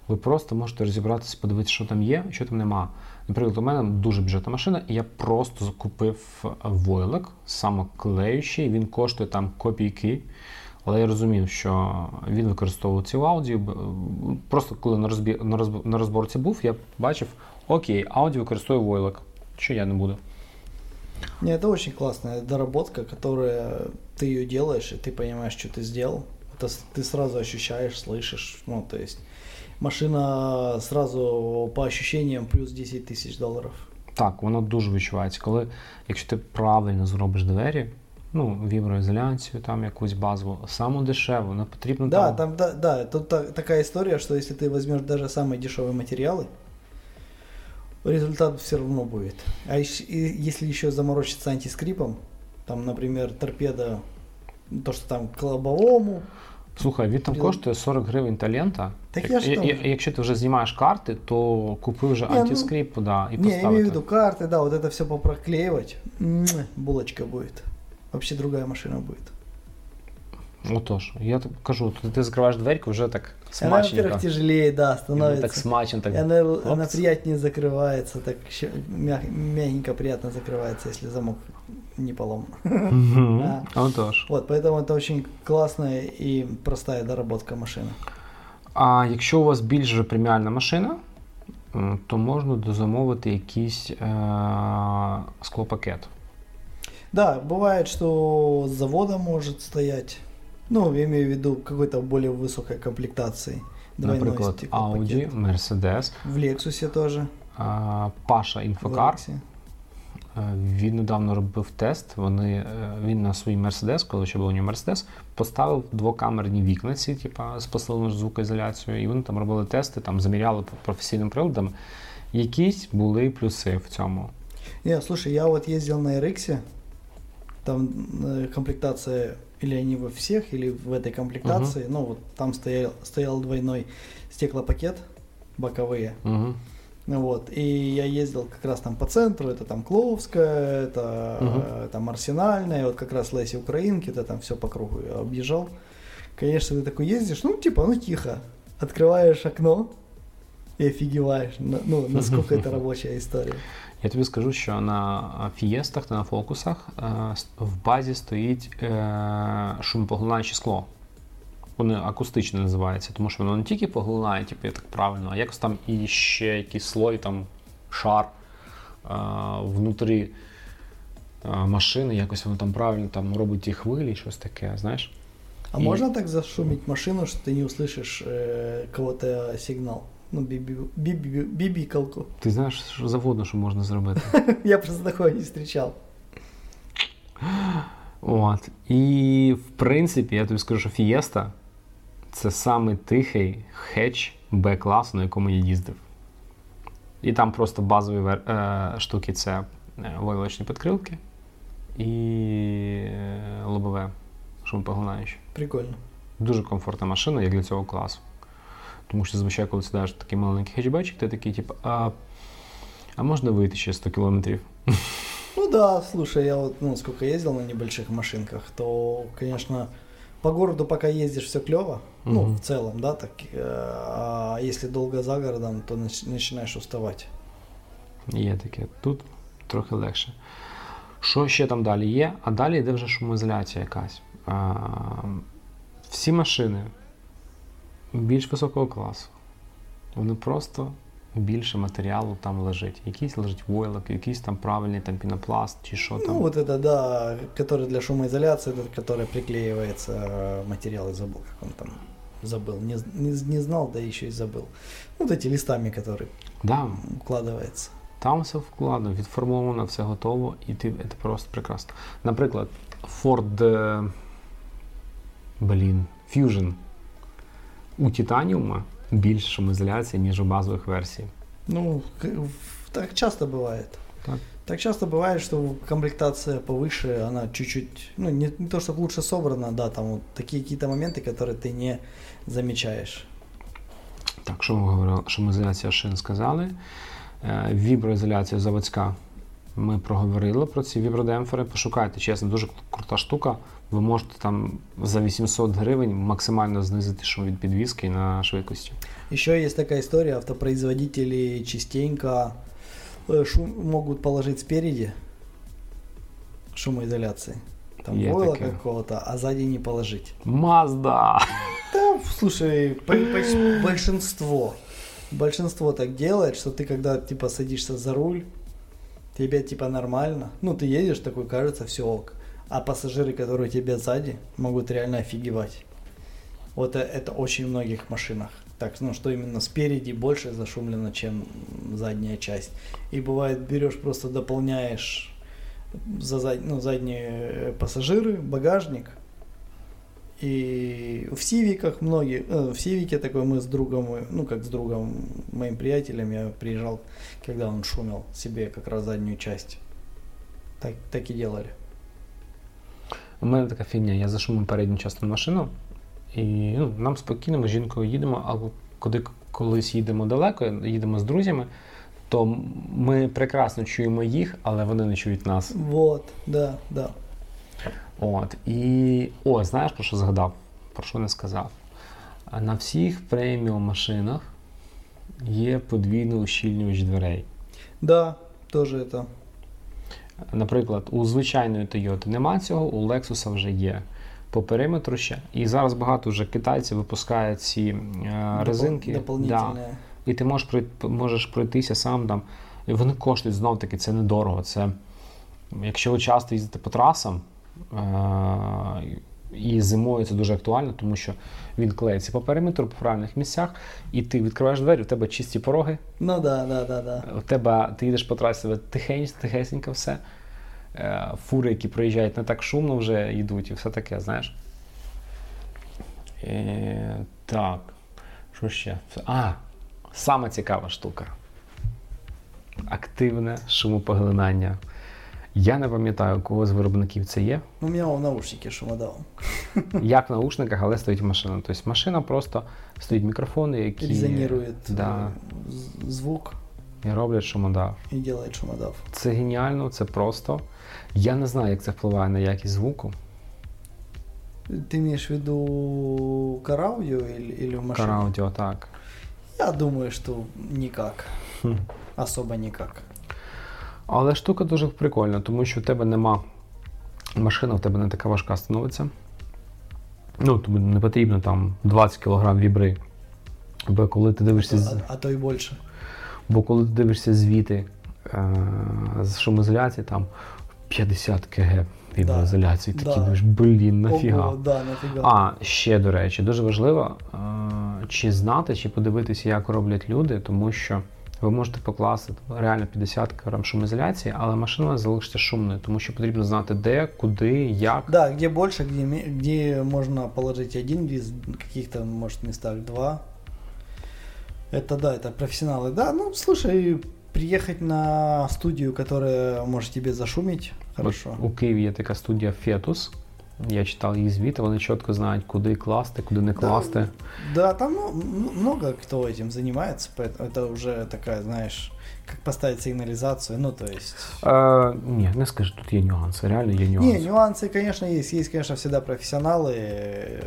ви просто можете розібратися, подивитися, що там є, що там нема. Наприклад, у мене дуже бюджетна машина, і я просто закупив войлик, самоклеючий, він коштує там копійки. Але я розумів, що він використовував цю аудіо. Просто коли на розбі... на розборці був, я бачив, окей, аудіо використовує войлик. Що я не буду. Не, это очень классная доработка, которая ты ее делаешь, и ты понимаешь, что ты сделал. Это с- ты сразу ощущаешь, слышишь. Ну, то есть машина сразу по ощущениям плюс 10 тысяч долларов. Так, воно дуже відчувається. Коли, якщо ти правильно зробиш двері, ну, віброізоляцію, там якусь базову, саму дешеву, не потрібно Да, там. там, да, да, тут та- такая история, что если ты возьмешь даже самые дешевые материалы, результат все равно будет. А ещ- и если еще заморочиться антискрипом, там, например, торпеда, то, что там к лобовому, Слухай, він там Прил- коштує 40 гривень талента. Так Як- я ж і- там і- же. Якщо ти вже знімаєш карти, то купи вже Ні, ну, антискрип, да, і не, я поставити. имею в виду карты, да, вот это все попроклеивать, м, булочка будет. Вообще другая машина будет. Отож, я тобі кажу, ти, ти закриваєш дверку, вже так Она, смачненько. во-первых, тяжелее, да, І воно становится. Так смачно, так. И она, она опс. приятнее закрывается, так ща- мя- мягенько, приятно закрывается, если замок не поломан. Мгм. Да. Отож. Вот, поэтому это очень классная и простая доработка машины. А якщо у вас більш вже преміальна машина, м, то можна дозамовити якийсь е- склопакет. Да, бывает, что с завода может стоять. Ну, я имею в виду какой-то более высокой комплектации. Наприклад. Audi, Mercedes, В Lexus тоже. Паша Інфокар. Е, Він недавно робив тест. Вони, е, він на свій Мерседес, коли ще був у нього Мерседес, поставив двокамерні вікна, ці, типа, з посиленою звукоізоляцією, і вони там робили тести, там заміряли по професійним приладам. Якісь були плюси в цьому. Не, слушай, я вот ездил на RX, там э, комплектация, или они во всех, или в этой комплектации, ну вот там стоял, стоял двойной стеклопакет, боковые. Угу. Вот, и я ездил как раз там по центру, это там Кловская, это э, там Арсенальная, вот как раз Леси Украинки, это там все по кругу я объезжал. Конечно, ты такой ездишь, ну типа, ну тихо, открываешь окно и офигеваешь, ну, насколько это рабочая история. Я тобі скажу, що на фієстах та на фокусах е, с- в базі стоїть е, шумопоглинаюче скло. Воно акустичне називається, тому що воно не тільки поглинає, типу, як так правильно, а якось там і ще якийсь слой, там шар е, внутрі е, машини, якось воно там правильно там робить ті хвилі, щось таке, знаєш. А И- можно так зашумить машину, что ты не услышишь э, кого-то сигнал? Ну, биби- Ти знаєш, що завгодно, що можна зробити. Я просто такое не встречал. От. І в принципі, я тобі скажу, що Фієста це самий тихий хетч Б-класу, на якому я їздив. І там просто базові вер... е, штуки це е, войлочні підкрилки і е, лобове шумопоглинаюче. Прикольно. Дуже комфортна машина, як для цього класу. Тому що зазвичай, коли в такий маленький хетчбечик, ти такий, типу, а, а можна вийти ще 100 кілометрів? Ну да, слушай, я вот, ну, сколько ездил на небольших машинках, то, конечно, по городу пока ездишь, все клево, ну, в целом, да, так, э, а если долго за городом, то начинаешь уставать. Є таке. Тут трохи легше. Що ще там далі є? А далі йде вже шумоізоляція якась. А, всі машини більш високого класу. Вони просто більше матеріалу там лежить. Якийсь лежить войлок, якийсь там правильний там пінопласт чи що там. Ну, вот это, да, который для шумоизоляции, этот, который приклеивается, э, материал, я забыл, как он там, забыл, не, з- не, з- не знал, да еще и забыл. Вот эти листами, которые Да, укладывается. Там все вкладено, відформовано, все готово, і ти це просто прекрасно. Наприклад, Ford е, блін, Fusion у Титаніума більше шумоізоляції, ніж у базових версій. Ну, к- в- так часто бывает. Так. Так часто бывает, что комплектация повыше, она чуть-чуть, ну, не, не то, чтобы лучше собрана, да, там вот такие какие-то моменты, которые ты не замечаешь. Так, що ми говорили? Шумоізоляція шин сказали. Е, Віброізоляція заводська. Ми проговорили про ці вібродемпфери. Пошукайте, чесно, дуже крута штука. Ви можете там за 800 гривень максимально знизити шум від підвіски на швидкості. Еще есть такая история, автопроизводители частенько э, шум могут положить спереди шумоизоляции. Там Я войла такая. какого-то, а сзади не положить. Мазда! Да, слушай, по- поч- большинство. Большинство так делает, что ты когда типа садишься за руль, тебе типа нормально. Ну, ты едешь, такой кажется, все ок. А пассажиры, которые тебе сзади, могут реально офигевать. Вот э- это очень в многих машинах. Так, ну, что именно спереди больше зашумлено, чем задняя часть. И бывает, берешь, просто дополняешь за зад... ну, задние э, пассажиры, багажник. И в Сивиках многие, э, в Сивике такой мы с другом, э, ну как с другом, моим приятелем, я приезжал, когда он шумел себе как раз заднюю часть. Так, так і делали. У мене така фігня, я зашумив передню частину машину, і ну, нам спокійно, ми з жінкою їдемо, а куди колись їдемо далеко, їдемо з друзями, то ми прекрасно чуємо їх, але вони не чують нас. Вот, да, да. От. І о, знаєш, про що згадав? Про що не сказав? На всіх преміум машинах є подвійний ущільнювач дверей. Да, теж це. Наприклад, у звичайної Toyota нема цього, у Lexus вже є. По периметру ще. І зараз багато вже китайців випускають ці е, резинки. Да. І ти можеш можеш пройтися сам там. І вони коштують знов таки, це недорого. Це, Якщо ви часто їздите по трасам, і зимою це дуже актуально, тому що він клеїться по периметру, по правильних місцях, і ти відкриваєш двері, у тебе чисті пороги. Ну да, да, да, да. У тебе ти їдеш по трасі, тихенько, тихесенько все. Е, фури, які проїжджають не так шумно, вже йдуть, і все таке, знаєш. І, е, Так, що ще? А, саме цікава штука. Активне шумопоглинання. Я не пам'ятаю, кого з виробників це є. У мене в наушники шумодав. Як в наушниках, але стоїть машина. Тобто машина просто стоїть мікрофони, які резонірують да, звук. І роблять шумодав. І роблять шумодав. Це геніально, це просто. Я не знаю, як це впливає на якість звуку. Ти маєш в виду караудіо или в машині? Караудіо, так. Я думаю, що ніяк. Хм. Особо ніяк. Але штука дуже прикольна, тому що в тебе нема машина, в тебе не така важка становиться. Ну, тобі не потрібно там 20 кг вібри. Бо коли ти дивишся. А, а то й більше. Бо коли ти дивишся звіти е, з шумоізоляції, там 50 кг віброізоляції, да. такі да. думаєш, блін, нафіга. Ого, да, нафіга. А, ще, до речі, дуже важливо, е, чи знати, чи подивитися, як роблять люди, тому що Ви можете покласти реально 50 грам шумоізоляції, але машина залишиться шумною, тому що потрібно знати, де, куди, як. Да, где больше, где, где можно положить один виз, в каких-то, может, местах два. Это да, это профессионалы. Да, ну, слушай, приехать на студию, которая может тебе зашумить, хорошо. У Києві є така студія Фетус. Я читал їх звіти, вони чітко знають, куди класти, куди не класти. Да, да там ну, много кто этим занимается, это уже такая, знаешь, как поставить сигнализацию, ну то есть... Э, не, не скажи, тут есть нюансы, реально есть нюансы. Не, нюансы, конечно, есть. Есть, конечно, всегда профессионалы,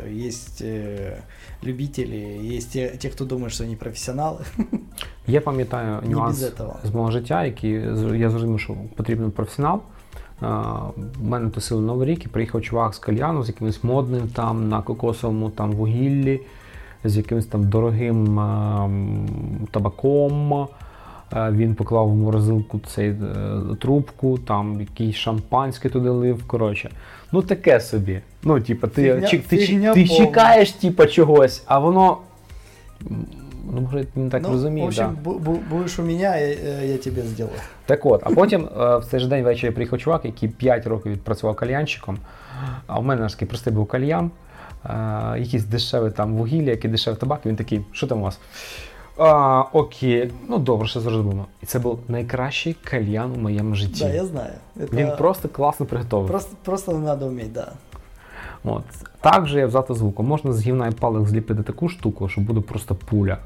есть э, любители, есть те, те, кто думает, что они профессионалы. Я пам'ятаю нюанс з мого життя, який я зрозумів, що потрібен професіонал. У мене тусили Новий рік і приїхав чувак з кальяну з якимось модним там на кокосовому там вугіллі, з якимось там дорогим табаком. Він поклав в морозилку цей е, трубку, там якийсь шампанське туди лив. коротше. Ну таке собі. Ну, типа, ти фігня, ти, фігня ти, ти чекаєш типа, чогось, а воно. Ну, може, він так ну, розумів. В общем, да. будеш у мене, я, я тебе зроблю. Так от, а потім в цей ж день ввечері приїхав чувак, який 5 років відпрацював кальянщиком. А у мене такий простий був кальян, якийсь дешевий там вугілля, який дешевий табак, і він такий, що там у вас? А, Окей, ну добре, що зробимо. І це був найкращий кальян у моєму житті. Да, я знаю. Это... Він просто класно приготовив. Просто просто не треба вміти, да. От. Так же я взяти звуком. Можна з гівна і палок зліпити таку штуку, що буде просто пуля.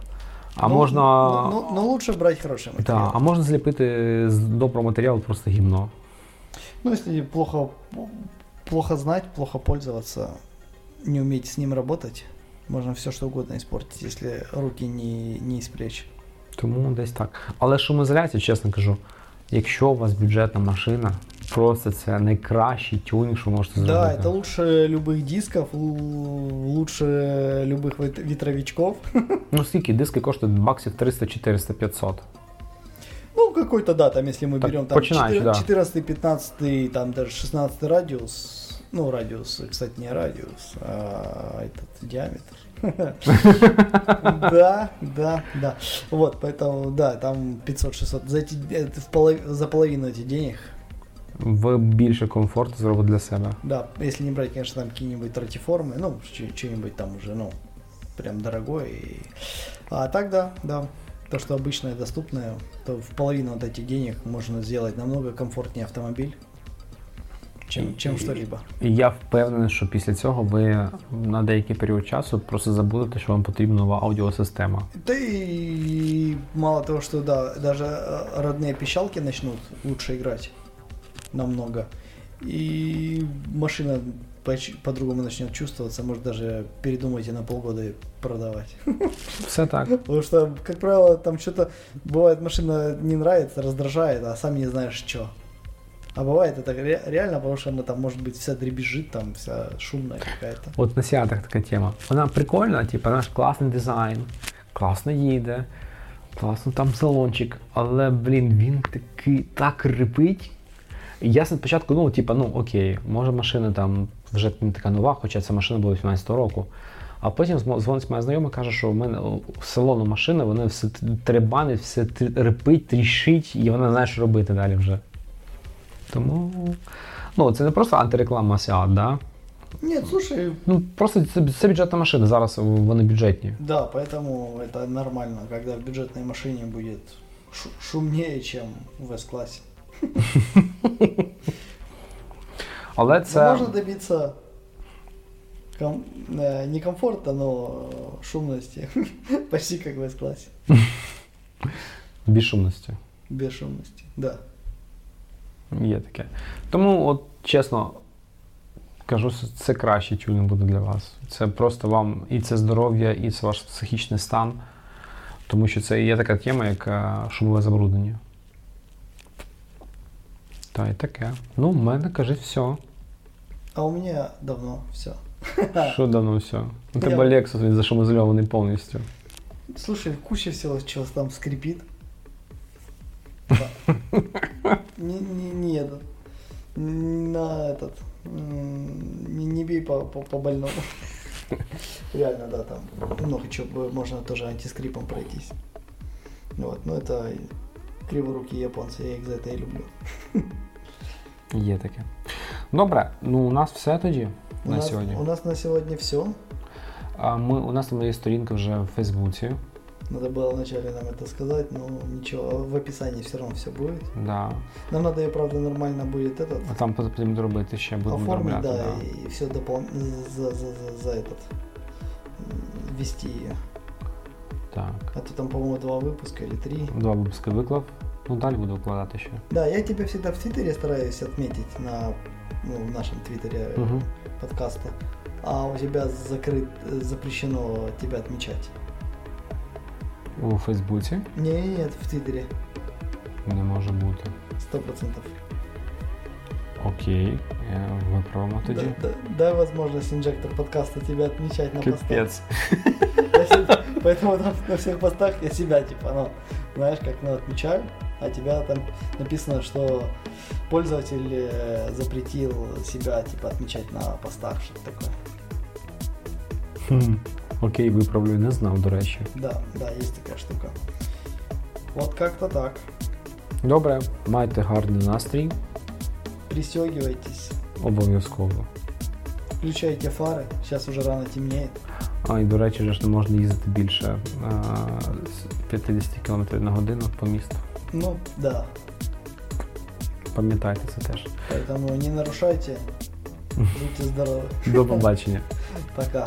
А ну, можна. Ну, ну, ну лучше брати хороший матеріал. Да, а можна зліпити з доброго матеріалу просто гімно. Ну, если плохо, плохо знать, плохо пользоваться, не уметь с ним работать, можно все что угодно испортить, если руки не, не испречь. Тому десь так. Але шумоізоляція, чесно кажу, якщо у вас бюджетна машина, просто це найкращий тюнінг, що можете зробити. Да, это лучше любых дисков, лучше любых ветровичков. Ну скільки диски коштують баксів 300, 400, 500. Ну, какой-то, да, там, если мы Так, берем там починаючи, да. 14, 15, там даже 16 радиус, ну, радиус, кстати, не радиус, а этот диаметр. Да, да, да. Вот, поэтому, да, там 500-600. За, эти, это в полов- за половину этих денег, Ви більше комфорту зробите для себе. да, если не брать, конечно, там какие-нибудь ратиформы, ну, что- что-нибудь там уже, ну, прям дорогое. И... А так, да, да. То, что обычное, доступное, то в половину от этих денег можно сделать намного комфортнее автомобиль, чем, чем что-либо. І я впевнений, що після цього ви на деякий період часу просто забудете, що вам потрібна нова аудіосистема. Да и мало того, что да, даже э, родные пищалки начнут лучше играть намного. И машина поч- по-другому начнет чувствоваться, может даже передумайте на полгода и продавать. Все так. Потому что, как правило, там что-то бывает машина не нравится, раздражает, а сам не знаешь что. А бывает это ре- реально, потому что она там может быть вся дребезжит, там вся шумная какая-то. От на сіатах така тема. Вона прикольна, типу, наш класний дизайн, класно їде, класно там салончик, але, блін, він такий так рипить. Я спочатку, ну, типу, ну окей, може машина там вже не така нова, хоча ця машина була 18 року. А потім дзвонить моя знайома, каже, що в мене у салону машина, вона все требанить, все рипить, тріщить, і вона не знає, що робити далі вже. Тому, ну, це не просто антиреклама Seat, да? Нет, слушай, Ну, просто це, це бюджетна машина, зараз вони бюджетні. да, поэтому это нормально, когда в бюджетной машине будет шу- шумнее, чем в S-классе. Але це Можно добиться ком- э, не комфорта, но шумности. Почти как в S-классе. без шумності. Без шумности, да. Є таке. Тому, от чесно, кажу, це кращий тюнінг буде для вас. Це просто вам і це здоров'я, і це ваш психічний стан. Тому що це є така тема, як е, шумове забруднення. Та й таке. Ну, в мене кажи все. А у меня давно все. Що давно все. У тебе Я- Lexus він зашумозельований повністю. Слушай, куча всего, чего там скрипит. Да. Не, не, не это. На этот. м, Не, не бей по, по, по больному. Реально, да, там много чего можно тоже антискрипом пройтись. Вот, ну это криворукие японцы, я их за это и люблю. Є таке. Добре, ну у нас все тоді У на нас, сьогодні. у нас на сегодня все. А ми, у нас там є сторінка вже в Фейсбуці. Надо было вначале нам это сказать, но ничего, в описании все равно все будет. Да. Нам надо ее, правда, нормально будет этот А там потрібно доробити ще будемо оформить, доробляти. да, Да. и все допол... за, за, за, за этот м, вести ее. Так. А то там, по-моему, два выпуска или три. Два випуски виклав. Ну далі буду викладати ще. Да, я тебя всегда в Твиттере стараюсь отметить на ну, в нашем Твиттере Угу. подкаста. А у тебя закрыт, э, запрещено тебя отмечать. У Фейсбуці Не, нет, в Твиттере. не може бути. Сто процентов. Окей, е, виправимо тоді. Да- да- дай возможность инжектор подкаста тебя отмечать на постах. Капець. Я себя- Поэтому там на всех постах я себя, типа, ну, знаешь, как, ну, отмечаю, А тебя там написано, что пользователь э, запретил себя, типа, отмечать на постах, что-то такое. Хм. Окей, виправлю, не знав, до речі. Да, да, есть такая штука. Вот как-то так. Добре, майте гарний настрій, Пристегивайтесь, обов'язково. включайте фары, сейчас уже рано темнеет. А і до речі, ж не можна їздити більше а, 50 км на годину по місту. Ну, да, Пам'ятайте це теж. поэтому не нарушайте, будьте здоровы. До побачення. Пока.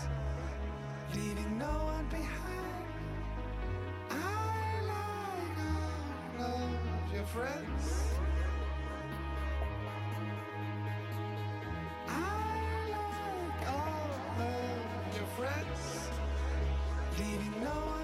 friends. I like all of your friends, leaving no one.